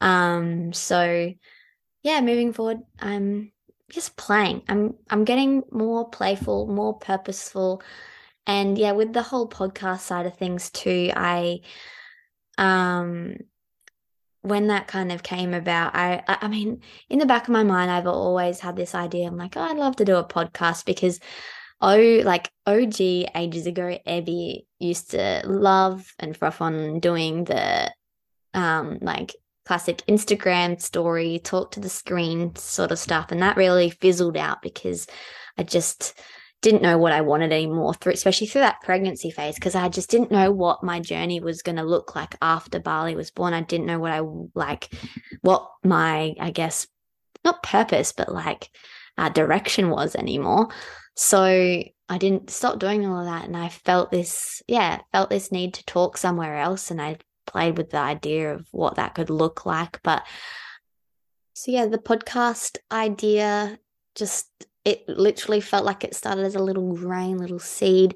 Um, so yeah, moving forward, I'm just playing. I'm I'm getting more playful, more purposeful. And yeah, with the whole podcast side of things too, I um when that kind of came about, I I mean, in the back of my mind, I've always had this idea. I'm like, oh, I'd love to do a podcast because oh, like OG ages ago, Ebby used to love and froth on doing the um like classic Instagram story, talk to the screen sort of stuff. And that really fizzled out because I just didn't know what I wanted anymore through especially through that pregnancy phase because I just didn't know what my journey was going to look like after Bali was born. I didn't know what I like what my I guess not purpose but like uh, direction was anymore. So I didn't stop doing all of that. And I felt this, yeah, felt this need to talk somewhere else. And I played with the idea of what that could look like. But so, yeah, the podcast idea just, it literally felt like it started as a little grain, little seed.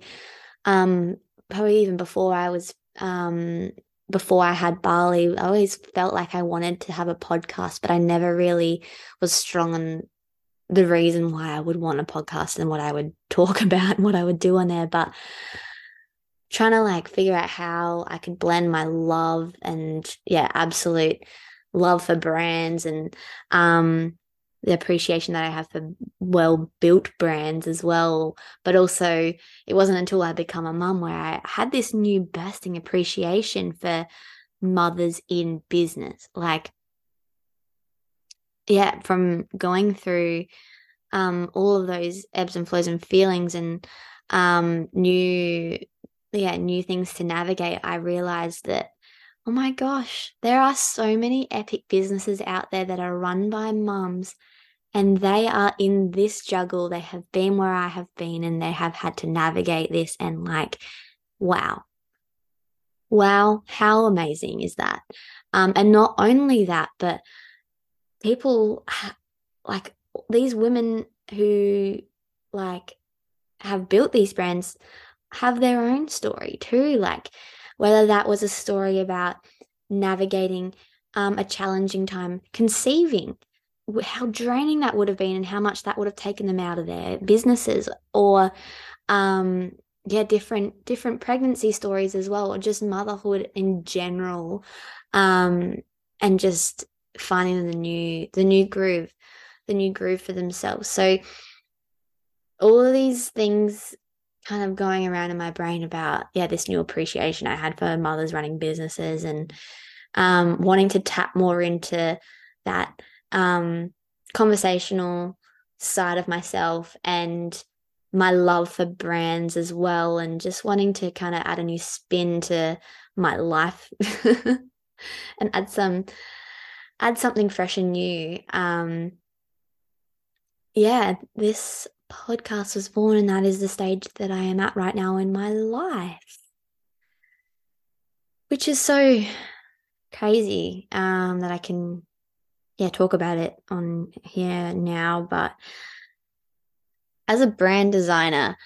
Um, probably even before I was, um, before I had Bali, I always felt like I wanted to have a podcast, but I never really was strong on the reason why I would want a podcast and what I would talk about and what I would do on there. But trying to like figure out how I could blend my love and yeah, absolute love for brands and um the appreciation that I have for well built brands as well. But also, it wasn't until I become a mum where I had this new bursting appreciation for mothers in business. Like, yeah, from going through um, all of those ebbs and flows and feelings and um, new, yeah, new things to navigate, I realized that, oh my gosh, there are so many epic businesses out there that are run by mums and they are in this juggle. They have been where I have been and they have had to navigate this and like, wow. Wow, how amazing is that? Um, and not only that, but people like these women who like have built these brands have their own story too like whether that was a story about navigating um, a challenging time conceiving how draining that would have been and how much that would have taken them out of their businesses or um yeah different different pregnancy stories as well or just motherhood in general um and just finding the new the new groove the new groove for themselves. So all of these things kind of going around in my brain about yeah this new appreciation i had for mothers running businesses and um, wanting to tap more into that um, conversational side of myself and my love for brands as well and just wanting to kind of add a new spin to my life and add some add something fresh and new. Um, yeah, this podcast was born, and that is the stage that I am at right now in my life, which is so crazy um, that I can, yeah talk about it on here now, but as a brand designer,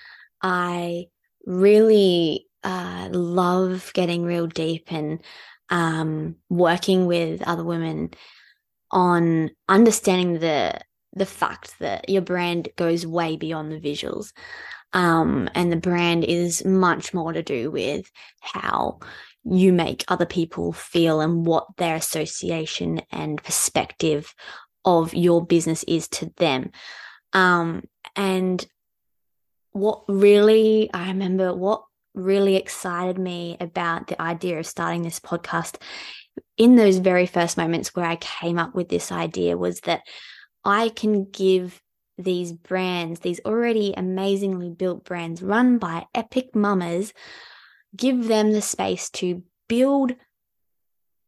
I really uh, love getting real deep and um, working with other women on understanding the the fact that your brand goes way beyond the visuals. Um, and the brand is much more to do with how you make other people feel and what their association and perspective of your business is to them. Um, and what really, I remember what really excited me about the idea of starting this podcast in those very first moments where I came up with this idea was that I can give these brands, these already amazingly built brands run by epic mamas, give them the space to build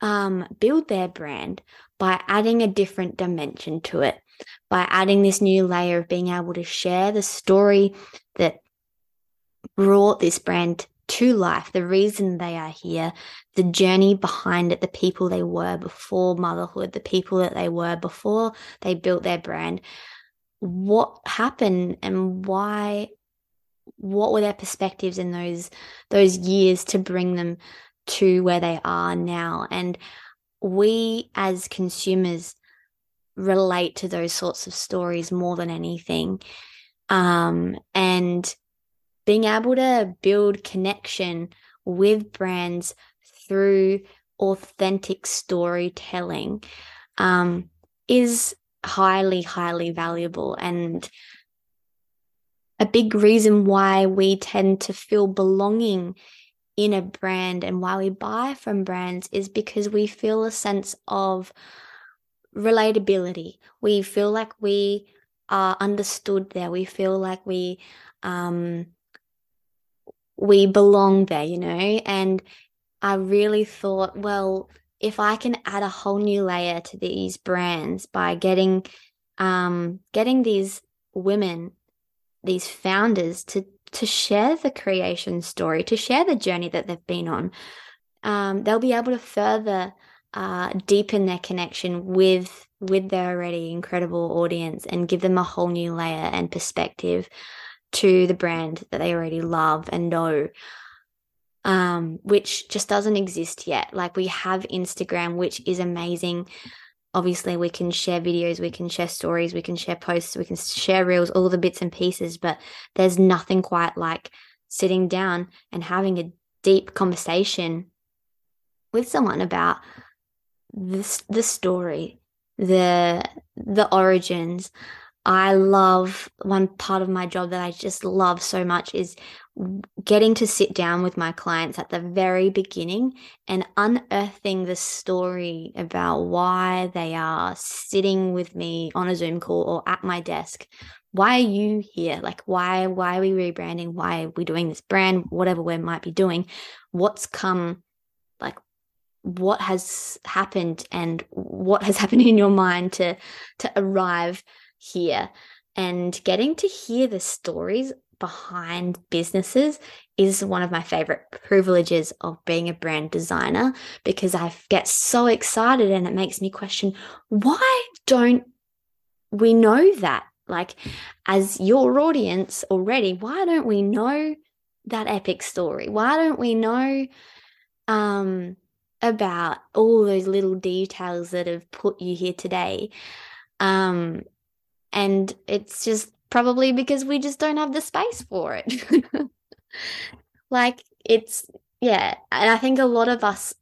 um build their brand by adding a different dimension to it by adding this new layer of being able to share the story that brought this brand to life, the reason they are here, the journey behind it, the people they were before motherhood, the people that they were before they built their brand, what happened and why what were their perspectives in those those years to bring them to where they are now and we as consumers relate to those sorts of stories more than anything. Um, and being able to build connection with brands through authentic storytelling um, is highly, highly valuable and a big reason why we tend to feel belonging in a brand and why we buy from brands is because we feel a sense of relatability. We feel like we are understood there. We feel like we um we belong there, you know? And I really thought, well, if I can add a whole new layer to these brands by getting um getting these women, these founders to to share the creation story, to share the journey that they've been on, um, they'll be able to further uh, deepen their connection with with their already incredible audience and give them a whole new layer and perspective to the brand that they already love and know um, which just doesn't exist yet like we have instagram which is amazing obviously we can share videos we can share stories we can share posts we can share reels all the bits and pieces but there's nothing quite like sitting down and having a deep conversation with someone about this the story, the the origins. I love one part of my job that I just love so much is getting to sit down with my clients at the very beginning and unearthing the story about why they are sitting with me on a Zoom call or at my desk. Why are you here? Like why why are we rebranding? Why are we doing this brand? Whatever we might be doing. What's come like what has happened and what has happened in your mind to to arrive here. And getting to hear the stories behind businesses is one of my favorite privileges of being a brand designer because I get so excited and it makes me question why don't we know that? Like as your audience already why don't we know that epic story? Why don't we know um about all those little details that have put you here today. Um, and it's just probably because we just don't have the space for it. like it's, yeah. And I think a lot of us,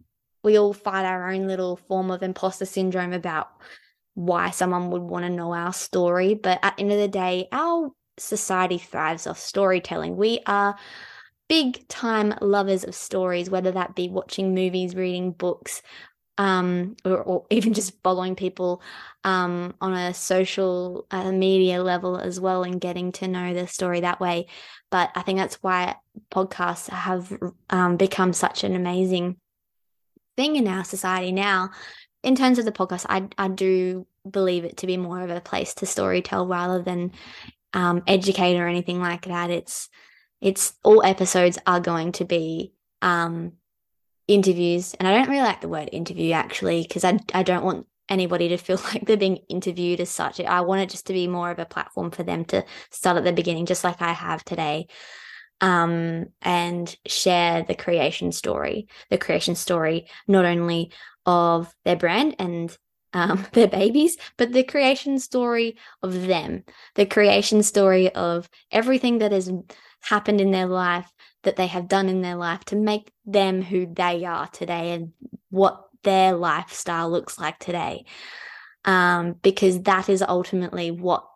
we all fight our own little form of imposter syndrome about why someone would want to know our story. But at the end of the day, our society thrives off storytelling. We are big time lovers of stories, whether that be watching movies, reading books, um, or, or, even just following people um, on a social uh, media level as well and getting to know the story that way. But I think that's why podcasts have um, become such an amazing thing in our society now. In terms of the podcast, I, I do believe it to be more of a place to storytell rather than um, educate or anything like that. It's it's all episodes are going to be um, interviews, and I don't really like the word interview actually because I I don't want anybody to feel like they're being interviewed as such. I want it just to be more of a platform for them to start at the beginning, just like I have today, um, and share the creation story, the creation story, not only of their brand and um, their babies, but the creation story of them, the creation story of everything that has happened in their life, that they have done in their life to make them who they are today and what their lifestyle looks like today. Um, because that is ultimately what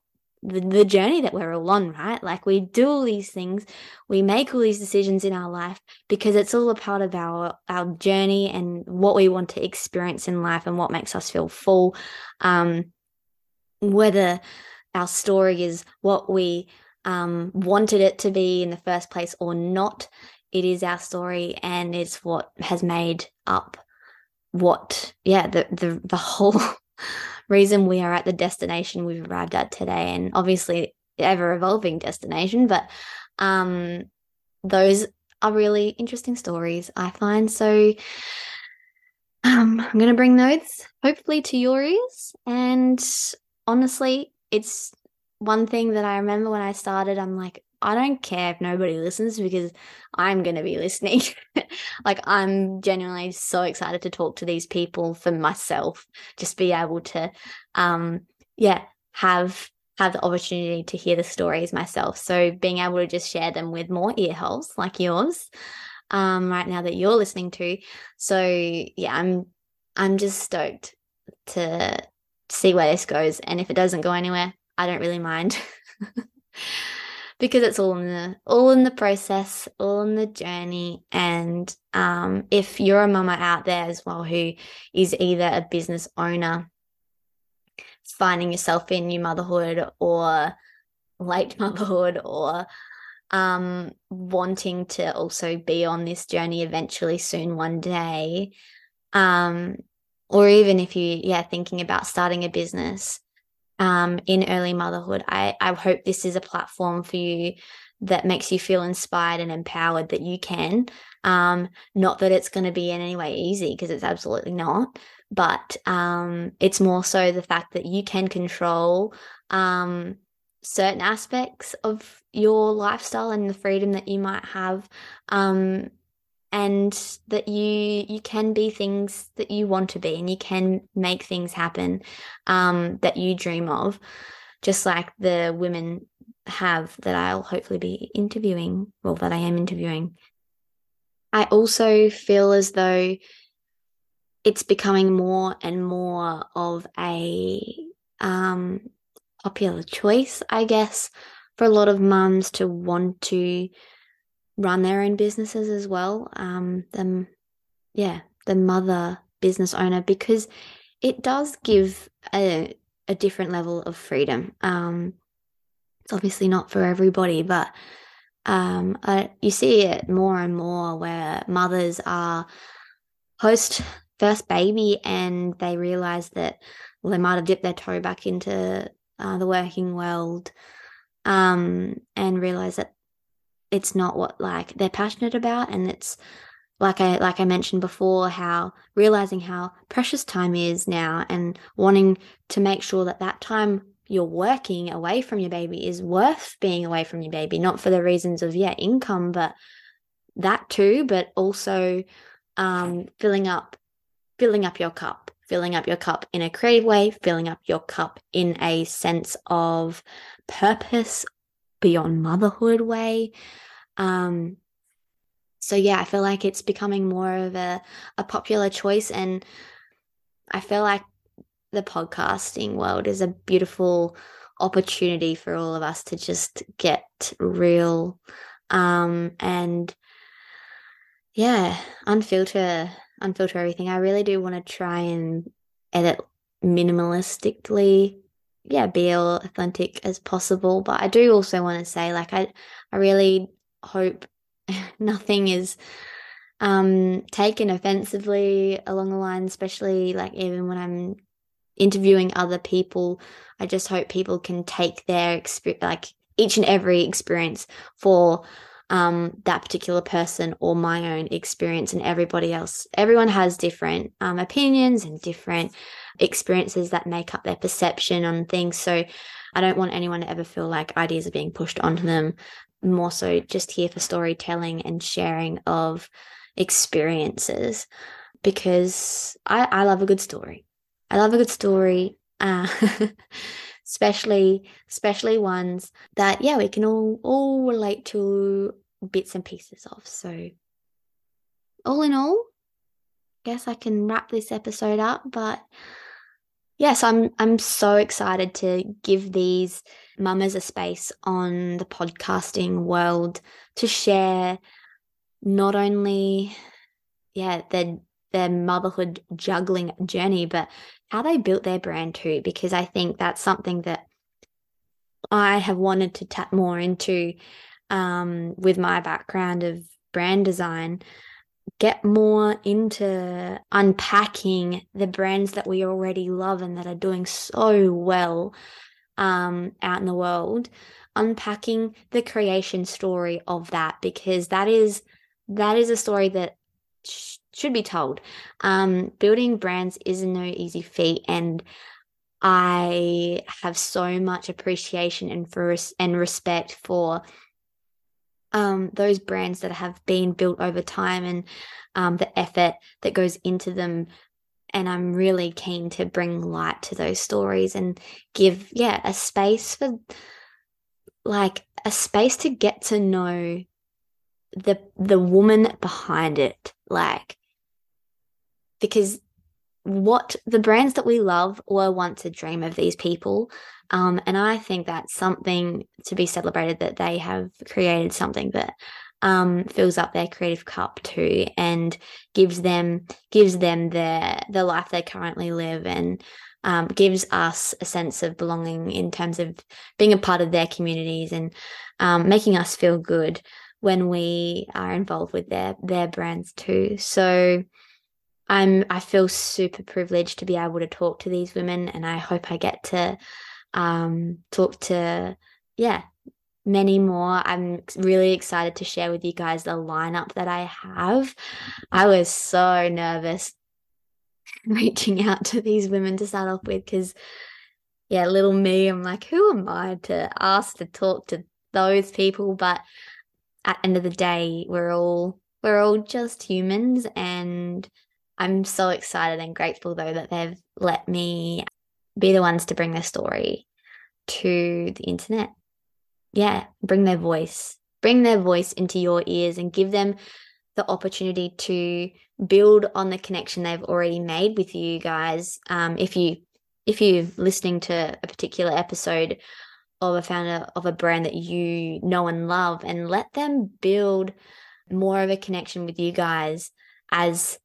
the, the journey that we're all on, right? Like we do all these things, we make all these decisions in our life because it's all a part of our our journey and what we want to experience in life and what makes us feel full. Um, whether our story is what we um, wanted it to be in the first place or not, it is our story and it's what has made up what, yeah, the the the whole reason we are at the destination we've arrived at today, and obviously ever evolving destination. But um, those are really interesting stories, I find. So um, I'm going to bring those hopefully to your ears. And honestly, it's one thing that I remember when I started. I'm like, I don't care if nobody listens because I'm going to be listening. like, I'm genuinely so excited to talk to these people for myself, just be able to, um, yeah, have have the opportunity to hear the stories myself. So being able to just share them with more ear holes like yours, um, right now that you're listening to. So yeah, I'm I'm just stoked to see where this goes. And if it doesn't go anywhere, I don't really mind. because it's all in the all in the process, all in the journey. And um, if you're a mama out there as well who is either a business owner, finding yourself in new motherhood or late motherhood or um, wanting to also be on this journey eventually soon one day um, or even if you yeah thinking about starting a business um, in early motherhood. I, I hope this is a platform for you that makes you feel inspired and empowered that you can. Um, not that it's going to be in any way easy, because it's absolutely not, but um, it's more so the fact that you can control um, certain aspects of your lifestyle and the freedom that you might have um, and that you you can be things that you want to be and you can make things happen um, that you dream of. Just like the women have that I'll hopefully be interviewing well that I am interviewing. I also feel as though it's becoming more and more of a um, popular choice I guess for a lot of mums to want to run their own businesses as well. Um, the yeah, the mother business owner because it does give a a different level of freedom. Um, it's obviously not for everybody, but um, uh, you see it more and more where mothers are post first baby and they realize that well, they might have dipped their toe back into uh, the working world um, and realize that it's not what like they're passionate about and it's like I like I mentioned before how realizing how precious time is now and wanting to make sure that that time you're working away from your baby is worth being away from your baby not for the reasons of yeah income but that too but also um filling up filling up your cup filling up your cup in a creative way filling up your cup in a sense of purpose beyond motherhood way. Um, so yeah, I feel like it's becoming more of a, a popular choice and I feel like the podcasting world is a beautiful opportunity for all of us to just get real um, and yeah, unfilter unfilter everything. I really do want to try and edit minimalistically yeah be as authentic as possible but i do also want to say like i i really hope nothing is um taken offensively along the line especially like even when i'm interviewing other people. I just hope people can take their experience like each and every experience for um, that particular person or my own experience and everybody else. Everyone has different um, opinions and different experiences that make up their perception on things. So I don't want anyone to ever feel like ideas are being pushed onto them. More so, just here for storytelling and sharing of experiences because I, I love a good story. I love a good story. Uh, especially especially ones that yeah we can all all relate to bits and pieces of. So all in all I guess i can wrap this episode up but yes i'm i'm so excited to give these mamas a space on the podcasting world to share not only yeah their their motherhood juggling journey but how they built their brand too, because I think that's something that I have wanted to tap more into um, with my background of brand design, get more into unpacking the brands that we already love and that are doing so well um, out in the world, unpacking the creation story of that because that is that is a story that should be told. Um, building brands is no easy feat, and I have so much appreciation and for and respect for um, those brands that have been built over time and um, the effort that goes into them. And I'm really keen to bring light to those stories and give, yeah, a space for like a space to get to know the the woman behind it like because what the brands that we love were once a dream of these people. Um, and I think that's something to be celebrated that they have created something that um, fills up their creative cup too and gives them gives them their the life they currently live and um, gives us a sense of belonging in terms of being a part of their communities and um, making us feel good when we are involved with their their brands too. So I'm I feel super privileged to be able to talk to these women and I hope I get to um, talk to yeah many more. I'm really excited to share with you guys the lineup that I have. I was so nervous reaching out to these women to start off with because yeah, little me, I'm like, who am I to ask to talk to those people? But at the end of the day, we're all we're all just humans and I'm so excited and grateful though that they've let me be the ones to bring their story to the internet. Yeah, bring their voice, bring their voice into your ears and give them the opportunity to build on the connection they've already made with you guys. Um, if you if you're listening to a particular episode of a founder of a brand that you know and love, and let them build more of a connection with you guys as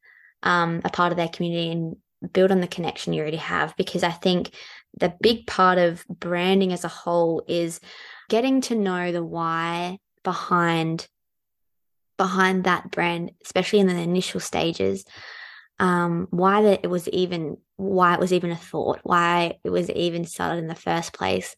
um, a part of their community and build on the connection you already have. Because I think the big part of branding as a whole is getting to know the why behind behind that brand, especially in the initial stages. Um, why that it was even why it was even a thought, why it was even started in the first place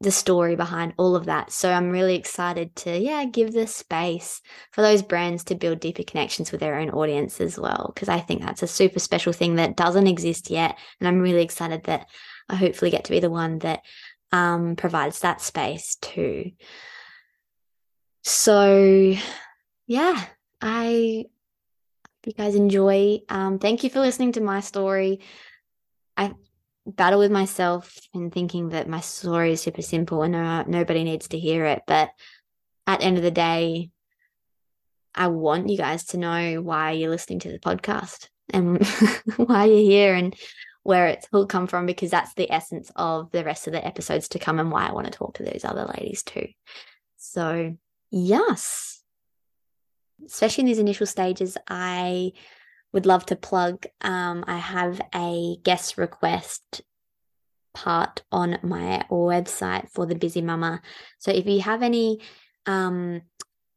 the story behind all of that. So I'm really excited to, yeah, give the space for those brands to build deeper connections with their own audience as well. Because I think that's a super special thing that doesn't exist yet. And I'm really excited that I hopefully get to be the one that um, provides that space too. So, yeah, I hope you guys enjoy. Um, thank you for listening to my story. I battle with myself and thinking that my story is super simple and uh, nobody needs to hear it. But at the end of the day, I want you guys to know why you're listening to the podcast and why you're here and where it's all come from because that's the essence of the rest of the episodes to come and why I want to talk to those other ladies too. So, yes, especially in these initial stages, I would love to plug. Um, I have a guest request part on my website for the Bizzy Mama. So if you have any um,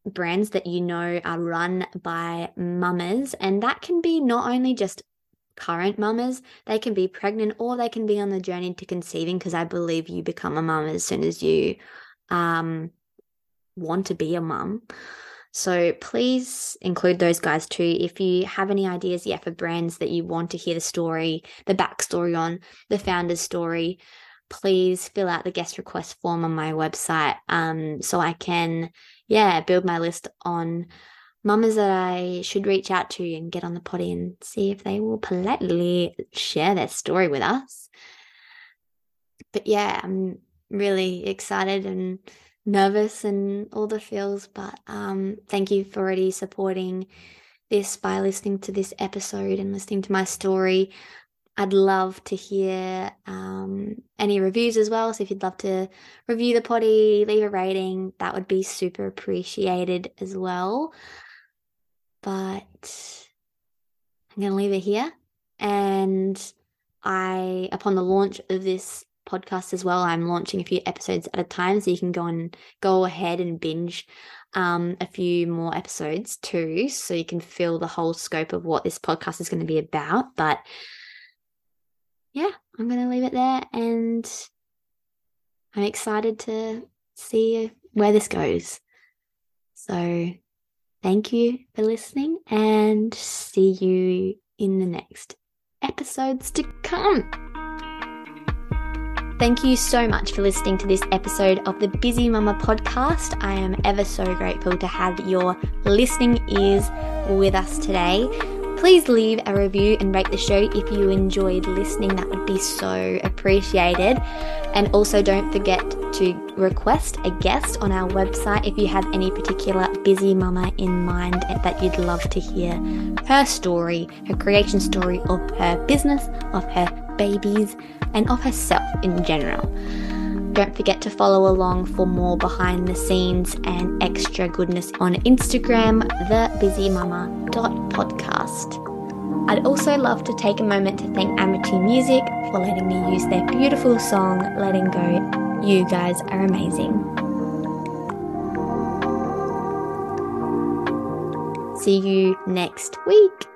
brands that you know are run by mamas, and that can be not only just current mamas, they can be pregnant or they can be on the journey to conceiving because I believe you become a mum as soon as you um, want to be a mum. So please include those guys too. If you have any ideas, yeah, for brands that you want to hear the story, the backstory on, the founder's story, please fill out the guest request form on my website um, so I can, yeah, build my list on mamas that I should reach out to and get on the potty and see if they will politely share their story with us. But yeah, I'm really excited and nervous and all the feels. But um, thank you for already supporting this by listening to this episode and listening to my story. I'd love to hear um, any reviews as well. So if you'd love to review the potty, leave a rating, that would be super appreciated as well. But I'm going to leave it here. And I, upon the launch of this podcast as well, I'm launching a few episodes at a time. So you can go and go ahead and binge um, a few more episodes too. So you can feel the whole scope of what this podcast is going to be about. But yeah, I'm going to leave it there. And I'm excited to see where this goes. So thank you for listening and see you in the next episodes to come. Thank you so much for listening to this episode of the Bizzy Mama podcast. I am ever so grateful to have your listening ears with us today. Please leave a review and rate the show if you enjoyed listening. That would be so appreciated. And also, don't forget to request a guest on our website if you have any particular busy mama in mind that you'd love to hear her story, her creation story of her business, of her babies, and of herself in general. Don't forget to follow along for more behind the scenes and extra goodness on Instagram, thebizzymama.podcast. I'd also love to take a moment to thank Amitė Music for letting me use their beautiful song, Letting Go. You guys are amazing. See you next week.